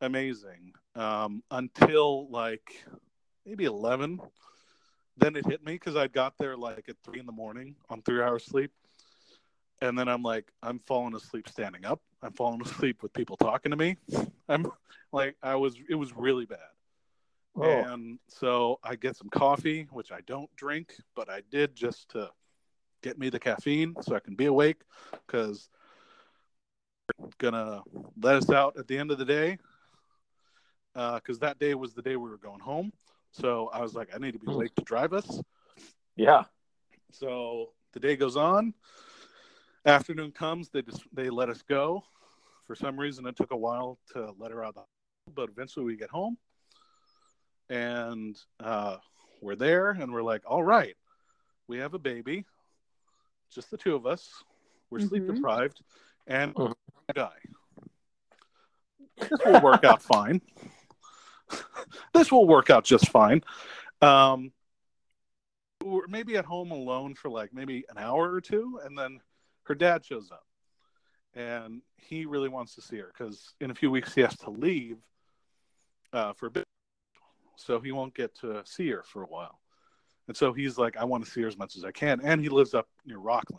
amazing um, until like maybe 11 then it hit me because i got there like at three in the morning on three hours sleep and then i'm like i'm falling asleep standing up i'm falling asleep with people talking to me i'm like i was it was really bad oh. and so i get some coffee which i don't drink but i did just to get me the caffeine so i can be awake because they're gonna let us out at the end of the day because uh, that day was the day we were going home. So I was like, I need to be hmm. awake to drive us. Yeah. So the day goes on. Afternoon comes. They just they let us go. For some reason, it took a while to let her out, but eventually we get home, and uh, we're there, and we're like, all right, we have a baby, just the two of us. We're mm-hmm. sleep deprived, and uh-huh. die. This will work out fine. this will work out just fine. Um, we're maybe at home alone for like maybe an hour or two, and then her dad shows up, and he really wants to see her because in a few weeks he has to leave uh, for a bit, so he won't get to see her for a while. And so he's like, I want to see her as much as I can, and he lives up near Rocklin,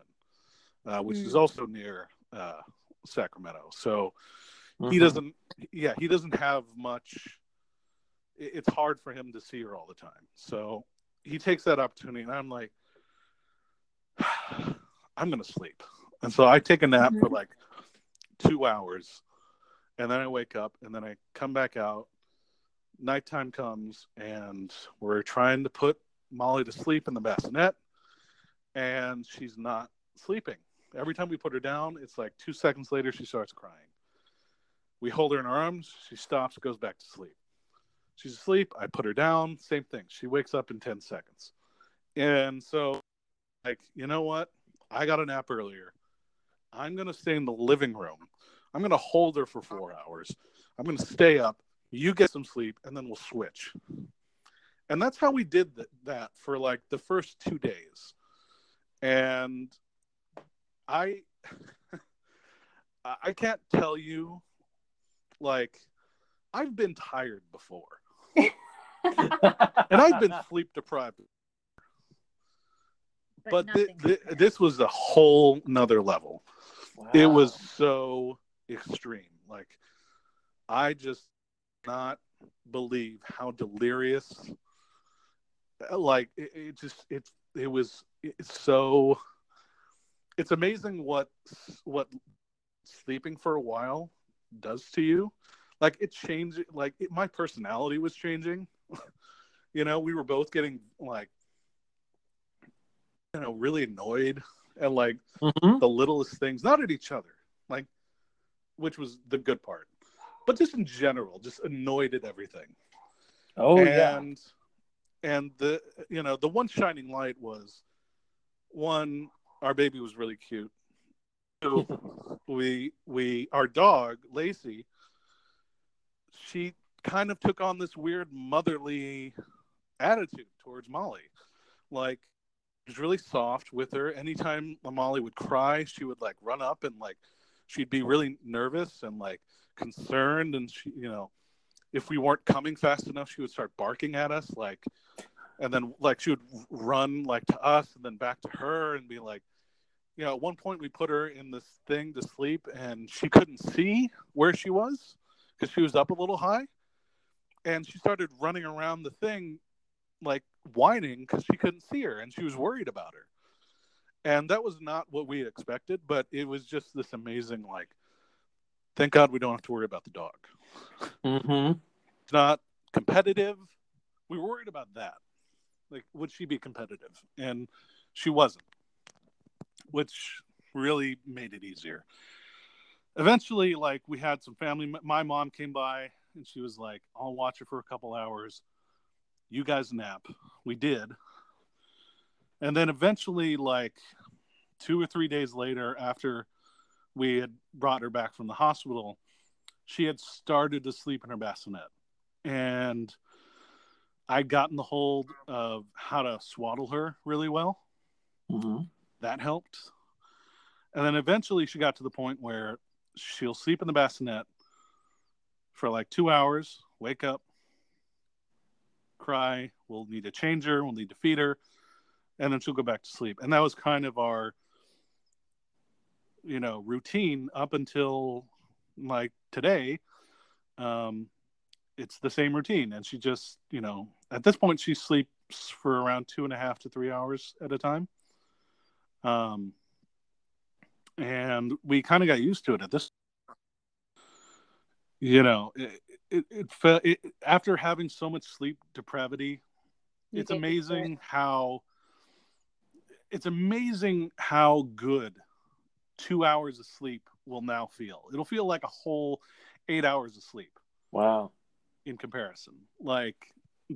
uh, which mm. is also near uh, Sacramento. So he mm-hmm. doesn't, yeah, he doesn't have much it's hard for him to see her all the time. So he takes that opportunity, and I'm like, I'm going to sleep. And so I take a nap for Mhm. like two hours, and then I wake up, and then I come back out. Nighttime comes, and we're trying to put Molly to sleep in the bassinet, and she's not sleeping. Every time we put her down, it's like two seconds later she starts crying. We hold her in our arms, she stops, goes back to sleep. She's asleep. I put her down. Same thing. She wakes up in 10 seconds. And so, like, you know what? I got a nap earlier. I'm going to stay in the living room. I'm going to hold her for four hours. I'm going to stay up. You get some sleep, and then we'll switch. And that's how we did th- that for like the first two days. And I, I can't tell you, like, I've been tired before and I've been sleep deprived, but, nothing thi- this was a whole nother level. It was so extreme. Like, I just not believe how delirious. Uh, like, it, it just it it was it's so. It's amazing what what sleeping for a while does to you. Like it changed. Like it, my personality was changing. you know, we were both getting like, you know, really annoyed at like Mhm. the littlest things, not at each other, like, which was the good part, but just in general, just annoyed at everything. Oh yeah. and and the you know the one shining light was one our baby was really cute. Two, we we our dog Lacey, she kind of took on this weird motherly attitude towards Molly, like was really soft with her. Anytime Molly would cry, she would like run up and like she'd be really nervous and like concerned, and she you know if we weren't coming fast enough, she would start barking at us, like, and then like she would run like to us and then back to her and be like, you know, at one point we put her in this thing to sleep and she couldn't see where she was because she was up a little high, and she started running around the thing, like whining because she couldn't see her and she was worried about her, and that was not what we expected, but it was just this amazing like. Thank God we don't have to worry about the dog Mm-hmm. it's not competitive. We were worried about that. Like, would she be competitive? And she wasn't, which really made it easier. Eventually, like, we had some family. My mom came by and she was like, I'll watch her for a couple hours. You guys nap. We did. And then eventually, like, two or three days later, after we had brought her back from the hospital, she had started to sleep in her bassinet and i'd gotten the hold of how to swaddle her really well Mm-hmm. that helped and then eventually she got to the point where she'll sleep in the bassinet for like two hours wake up cry we'll need to change her we'll need to feed her and then she'll go back to sleep. And that was kind of our you know routine up until like today. Um it's the same routine and she just you know at this point she sleeps for around two and a half to three hours at a time. Um and we kind of got used to it at this you know it it, it, fe- it after having so much sleep depravity You it's get used to it. amazing how it's amazing how good two hours of sleep will now feel it'll feel like a whole eight hours of sleep Wow. in comparison like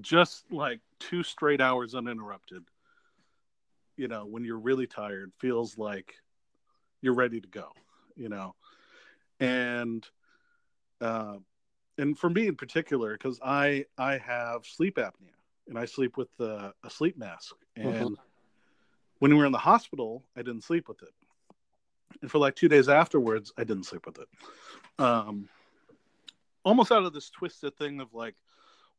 just like two straight hours uninterrupted you know when you're really tired feels like you're ready to go you know and uh and for me in particular because i i have sleep apnea and i sleep with uh, a sleep mask. And Mhm. when we were in the hospital i didn't sleep with it. And for like two days afterwards i didn't sleep with it. Um almost out of this twisted thing of like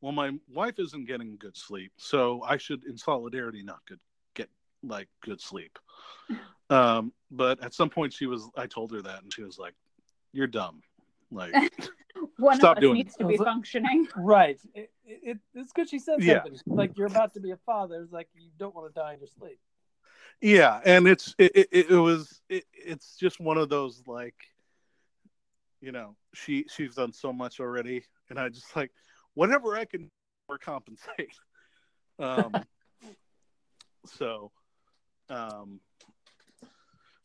well my wife isn't getting good sleep so i should in solidarity not good get like good sleep. Um but at some point she was i told her that and she was like you're dumb. Like One Stop of us doing needs to be functioning. Right. It, it, it's good she said Yeah. something. Like you're about to be a father. It's like you don't want to die in your sleep. Yeah, and it's it, it, it was it, it's just one of those like you know, she she's done so much already and I just like whatever I can for compensate. Um so um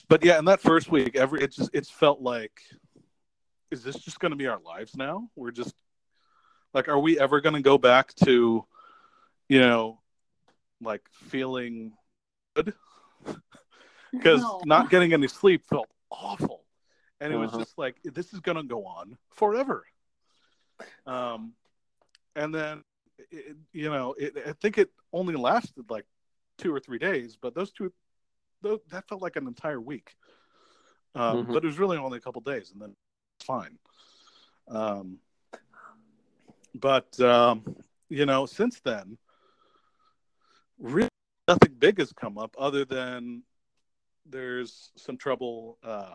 but yeah, in that first week every it just it's felt like is this just going to be our lives now? We're just like are we ever going to go back to you know like feeling good because No. not getting any sleep felt awful and it was Uh-huh. just like this is going to go on forever um and then it, you know it, i think it only lasted like two or three days but those two tho- that felt like an entire week um, Mhm. but it was really only a couple days and then it's fine um but um you know since then really nothing big has come up other than there's some trouble uh,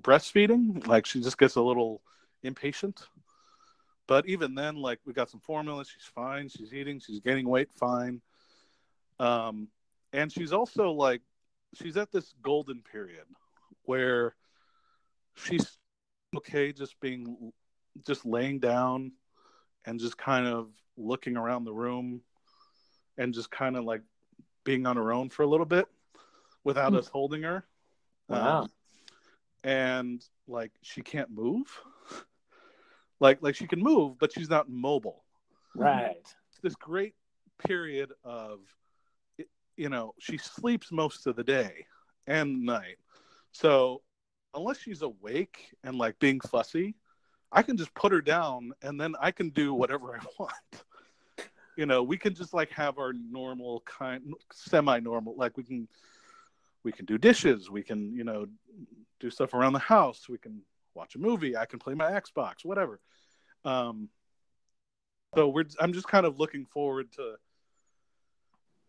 breastfeeding. Like she just gets a little impatient. But even then, like we got some formula. She's fine. She's eating. She's gaining weight. Fine. Um, and she's also like, she's at this golden period where she's okay just being, just laying down and just kind of looking around the room and just kind of like being on her own for a little bit without Hmm. us holding her. Wow. Um, and like she can't move. Like like she can move, but she's not mobile. Right. This great period of you know, she sleeps most of the day and night. So unless she's awake and like being fussy, I can just put her down and then I can do whatever I want. You know, we can just like have our normal kind semi normal like we can we can do dishes, we can, you know, do stuff around the house, we can watch a movie, I can play my Xbox, whatever. Um so we're I'm just kind of looking forward to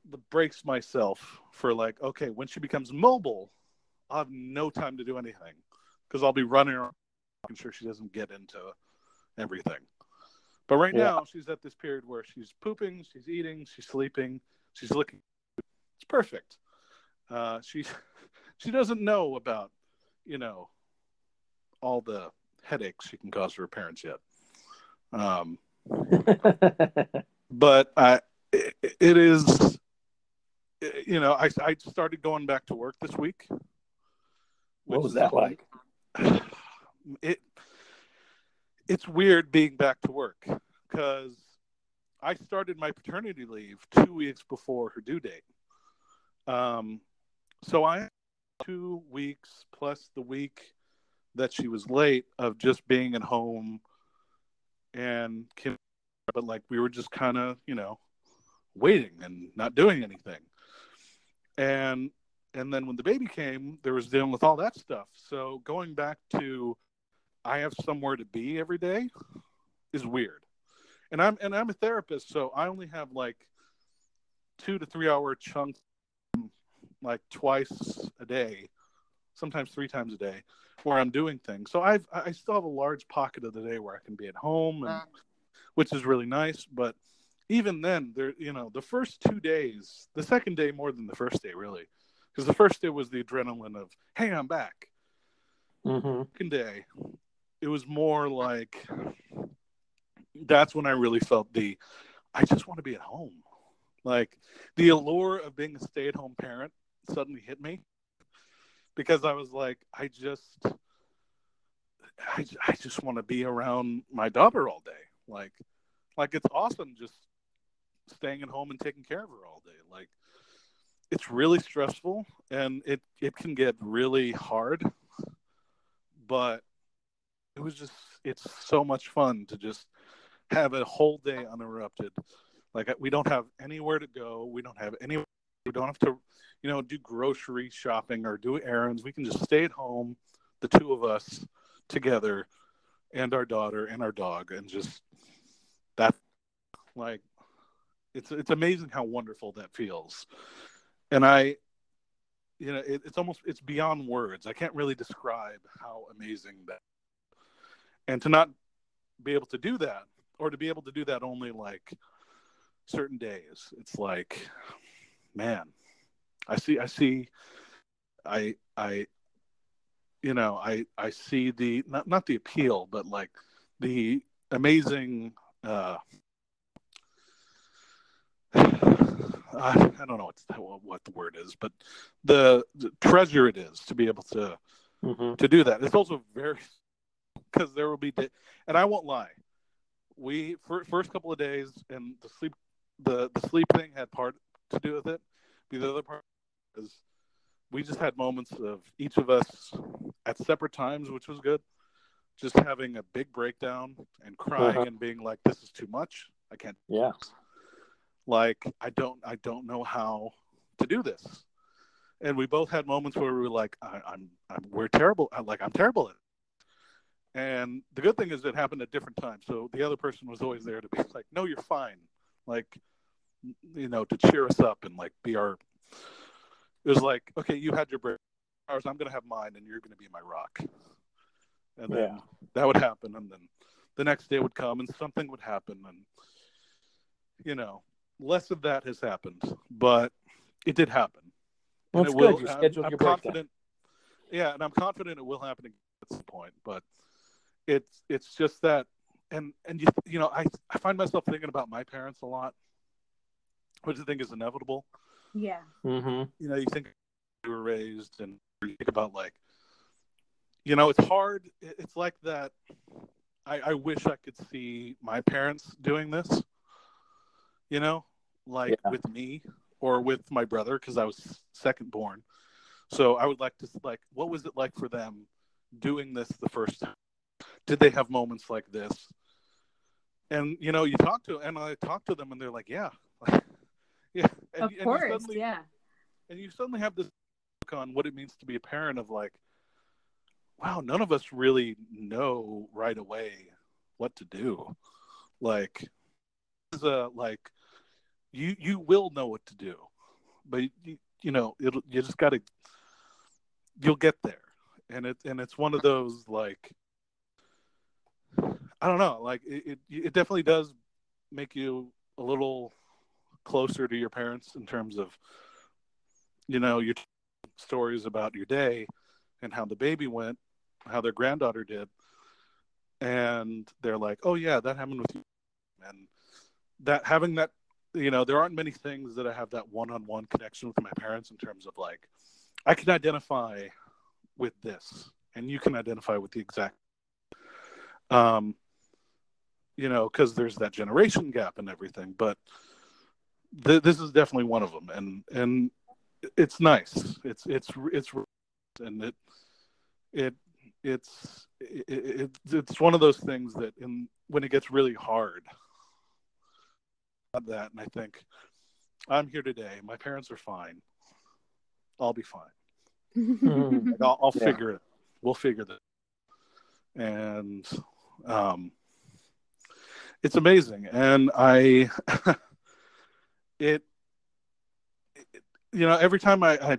the breaks myself for like, okay, when she becomes mobile, I'll have no time to do anything because I'll be running around making sure she doesn't get into everything. But right Yeah. now, she's at this period where she's pooping, she's eating, she's sleeping, she's looking. It's perfect. Uh, she she doesn't know about you know all the headaches she can cause her parents yet. Um, but I, it, it is, you know, I, I started going back to work this week. What was that like? It, it's weird being back to work because I started my paternity leave two weeks before her due date. Um, so I had two weeks plus the week that she was late of just being at home and kin- but like we were just kind of you know waiting and not doing anything and and then when the baby came there was dealing with all that stuff. So going back to i have somewhere to be every day is weird. And i'm and i'm a therapist so i only have like two to three hour chunks like twice a day sometimes three times a day where i'm doing things. So i've i still have a large pocket of the day where i can be at home and which is really nice but even then there you know the first two days the second day more than the first day really because the first day was the adrenaline of hey i'm back. Hmm second day it was more like that's when i really felt the i just want to be at home. Like the allure of being a stay-at-home parent suddenly hit me because i was like i just i, I just want to be around my daughter all day. Like like it's awesome just staying at home and taking care of her all day. Like it's really stressful and it it can get really hard but it was just it's so much fun to just have a whole day uninterrupted. Like we don't have anywhere to go we don't have any we don't have to you know do grocery shopping or do errands. We can just stay at home the two of us together and our daughter and our dog and just that like it's it's amazing how wonderful that feels and i you know it, it's almost it's beyond words i can't really describe how amazing that and to not be able to do that or to be able to do that only like certain days it's like man I see, I see, I, I, you know, I, I see the not not the appeal, but like the amazing. uh I, I don't know what what the word is, but the, the treasure it is to be able to Mm-hmm. to do that. It's also very because there will be day, and I won't lie. We for, first couple of days and the sleep the the sleep thing had part to do with it. The other part is we just had moments of each of us at separate times, which was good. Just having a big breakdown and crying Uh-huh. and being like, "This is too much. I can't." Yeah. Like I don't I don't know how to do this. And we both had moments where we were like, I, I'm, I'm, we're terrible. I'm like, I'm terrible at it. And the good thing is it happened at different times. So the other person was always there to be like, no, you're fine. Like, you know, to cheer us up and like be our, it was like, okay, you had your break hours. I'm going to have mine and you're going to be my rock. And then Yeah. that would happen. And then the next day would come and something would happen. And, you know, less of that has happened, but it did happen. Well, And it's it good. will- You I'm- scheduled I'm your breakdown. confident. Yeah, and I'm confident it will happen at some point. But it's it's just that, and and you you know I I find myself thinking about my parents a lot, which I think is inevitable. Yeah. Mm-hmm. You know, you think you were raised, and you think about like, you know, it's hard. It's like that. I, I wish I could see my parents doing this. You know, like Yeah. with me or with my brother because I was second born. So I would like to like, what was it like for them doing this the first time? Did they have moments like this? And you know, you talk to and I talk to them, and they're like, "Yeah, yeah." And, of and you course. suddenly- yeah. and you suddenly have this look on what it means to be a parent of like wow none of us really know right away what to do like is a like you you will know what to do but you, you know it'll you just got to you'll get there. And it and it's one of those like i don't know like it it, it definitely does make you a little closer to your parents in terms of you know your stories about your day and how the baby went how their granddaughter did. And they're like oh yeah that happened with you. And that having that you know there aren't many things that i have that one-on-one connection with my parents in terms of like i can identify with this and you can identify with the exact um you know because there's that generation gap and everything but th- this is definitely one of them and and it's nice. It's it's it's and it it it's it, it, it's one of those things that in when it gets really hard that and i think i'm here today. My parents are fine. I'll be fine. Like, I'll, I'll Yeah. figure it. We'll figure that. And um it's amazing. And i it, it you know every time I,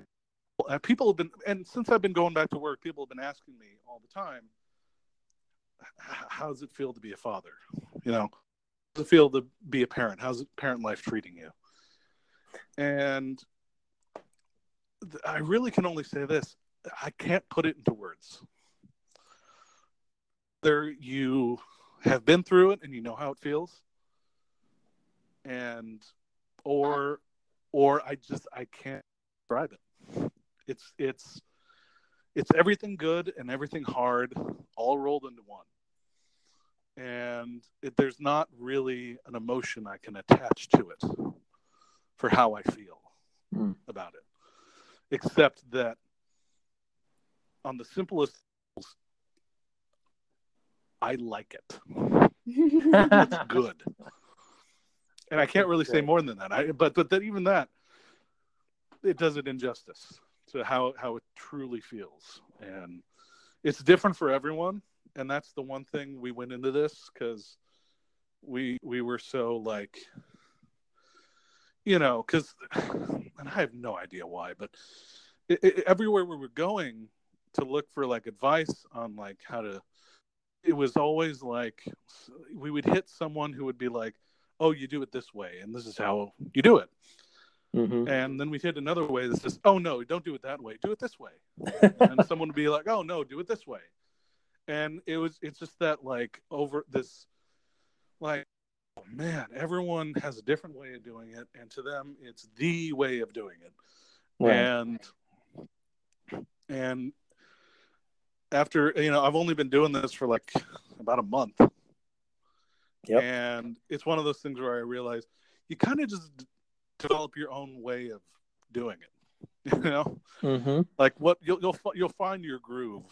I people have been and since i've been going back to work people have been asking me all the time how does it feel to be a father? You know? how does it feel to be a parent? How's parent life treating you? And i really can only say this i can't put it into words. There, you have been through it and you know how it feels. And or or i just i can't describe it. It's it's it's everything good and everything hard all rolled into one and it, there's not really an emotion i can attach to it for how i feel Hmm. about it except that on the simplest levels, i like it. It's good. And i can't really say more than that. I, but but that even that it does it injustice to how how it truly feels. And it's different for everyone and that's the one thing we went into this because we we were so like you know because and i have no idea why but it, it, everywhere we were going to look for like advice on like how to it was always like we would hit someone who would be like oh you do it this way and this is how you do it Mm-hmm. And then we hit another way that says, "Oh no, don't do it that way. Do it this way." and someone would be like, "Oh no, do it this way." And it was it's just that like over this like oh, man, everyone has a different way of doing it and to them it's the way of doing it. Right. And and after you know, I've only been doing this for like about a month. Yep. And it's one of those things where I realize you kind of just develop your own way of doing it. You know, Mm-hmm. like what you'll you'll you'll find your groove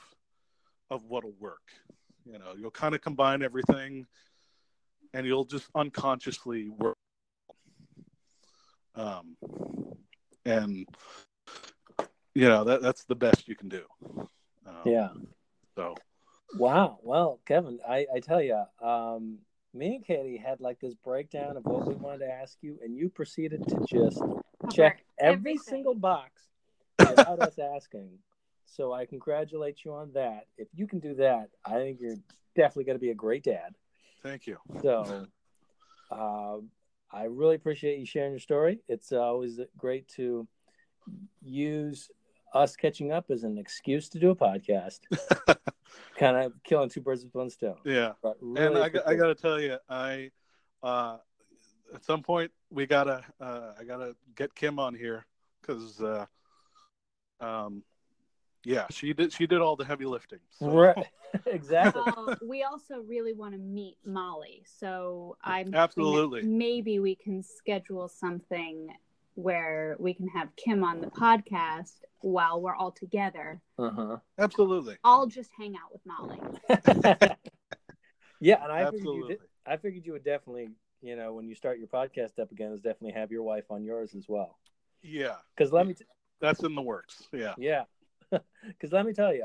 of what'll work. You know, you'll kind of combine everything, and you'll just unconsciously work. Um, and you know that that's the best you can do. Um, Yeah. So Wow. Well, Kevin, I, I tell you, um, me and Caitie had like this breakdown of what we wanted to ask you, and you proceeded to just check every everything. single box without us asking. So I congratulate you on that. If you can do that, I think you're definitely going to be a great dad. thank you. So um, I really appreciate you sharing your story. It's always great to use us catching up as an excuse to do a podcast. kind of killing two birds with one stone. Yeah. But really and I, got- I got to tell you, I uh, at some point we gotta uh, I gotta get Kim on here because uh, um, yeah, she did she did all the heavy lifting. So. right. exactly. Well, we also really want to meet Molly, so I'm Absolutely. Maybe we can schedule something where we can have Kim on the podcast while we're all together. Uh-huh. Absolutely, I'll just hang out with Molly. yeah, and I figured you absolutely. did. I figured you would definitely, you know, when you start your podcast up again, is definitely have your wife on yours as well. Yeah, Because let me, t- that's in the works. Yeah, yeah, because let me tell you,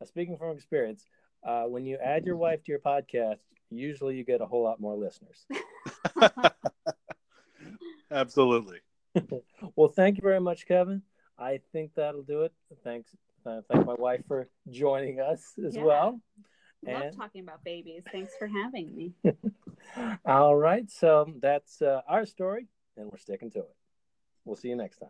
uh, speaking from experience, uh, when you add your wife to your podcast, usually you get a whole lot more listeners. absolutely. Well, thank you very much, Kevin. I think that'll do it. Thanks. Uh, thank my wife for joining us as Yeah. well. Love And talking about babies. Thanks for having me. all right, so that's uh, our story, and we're sticking to it. We'll see you next time.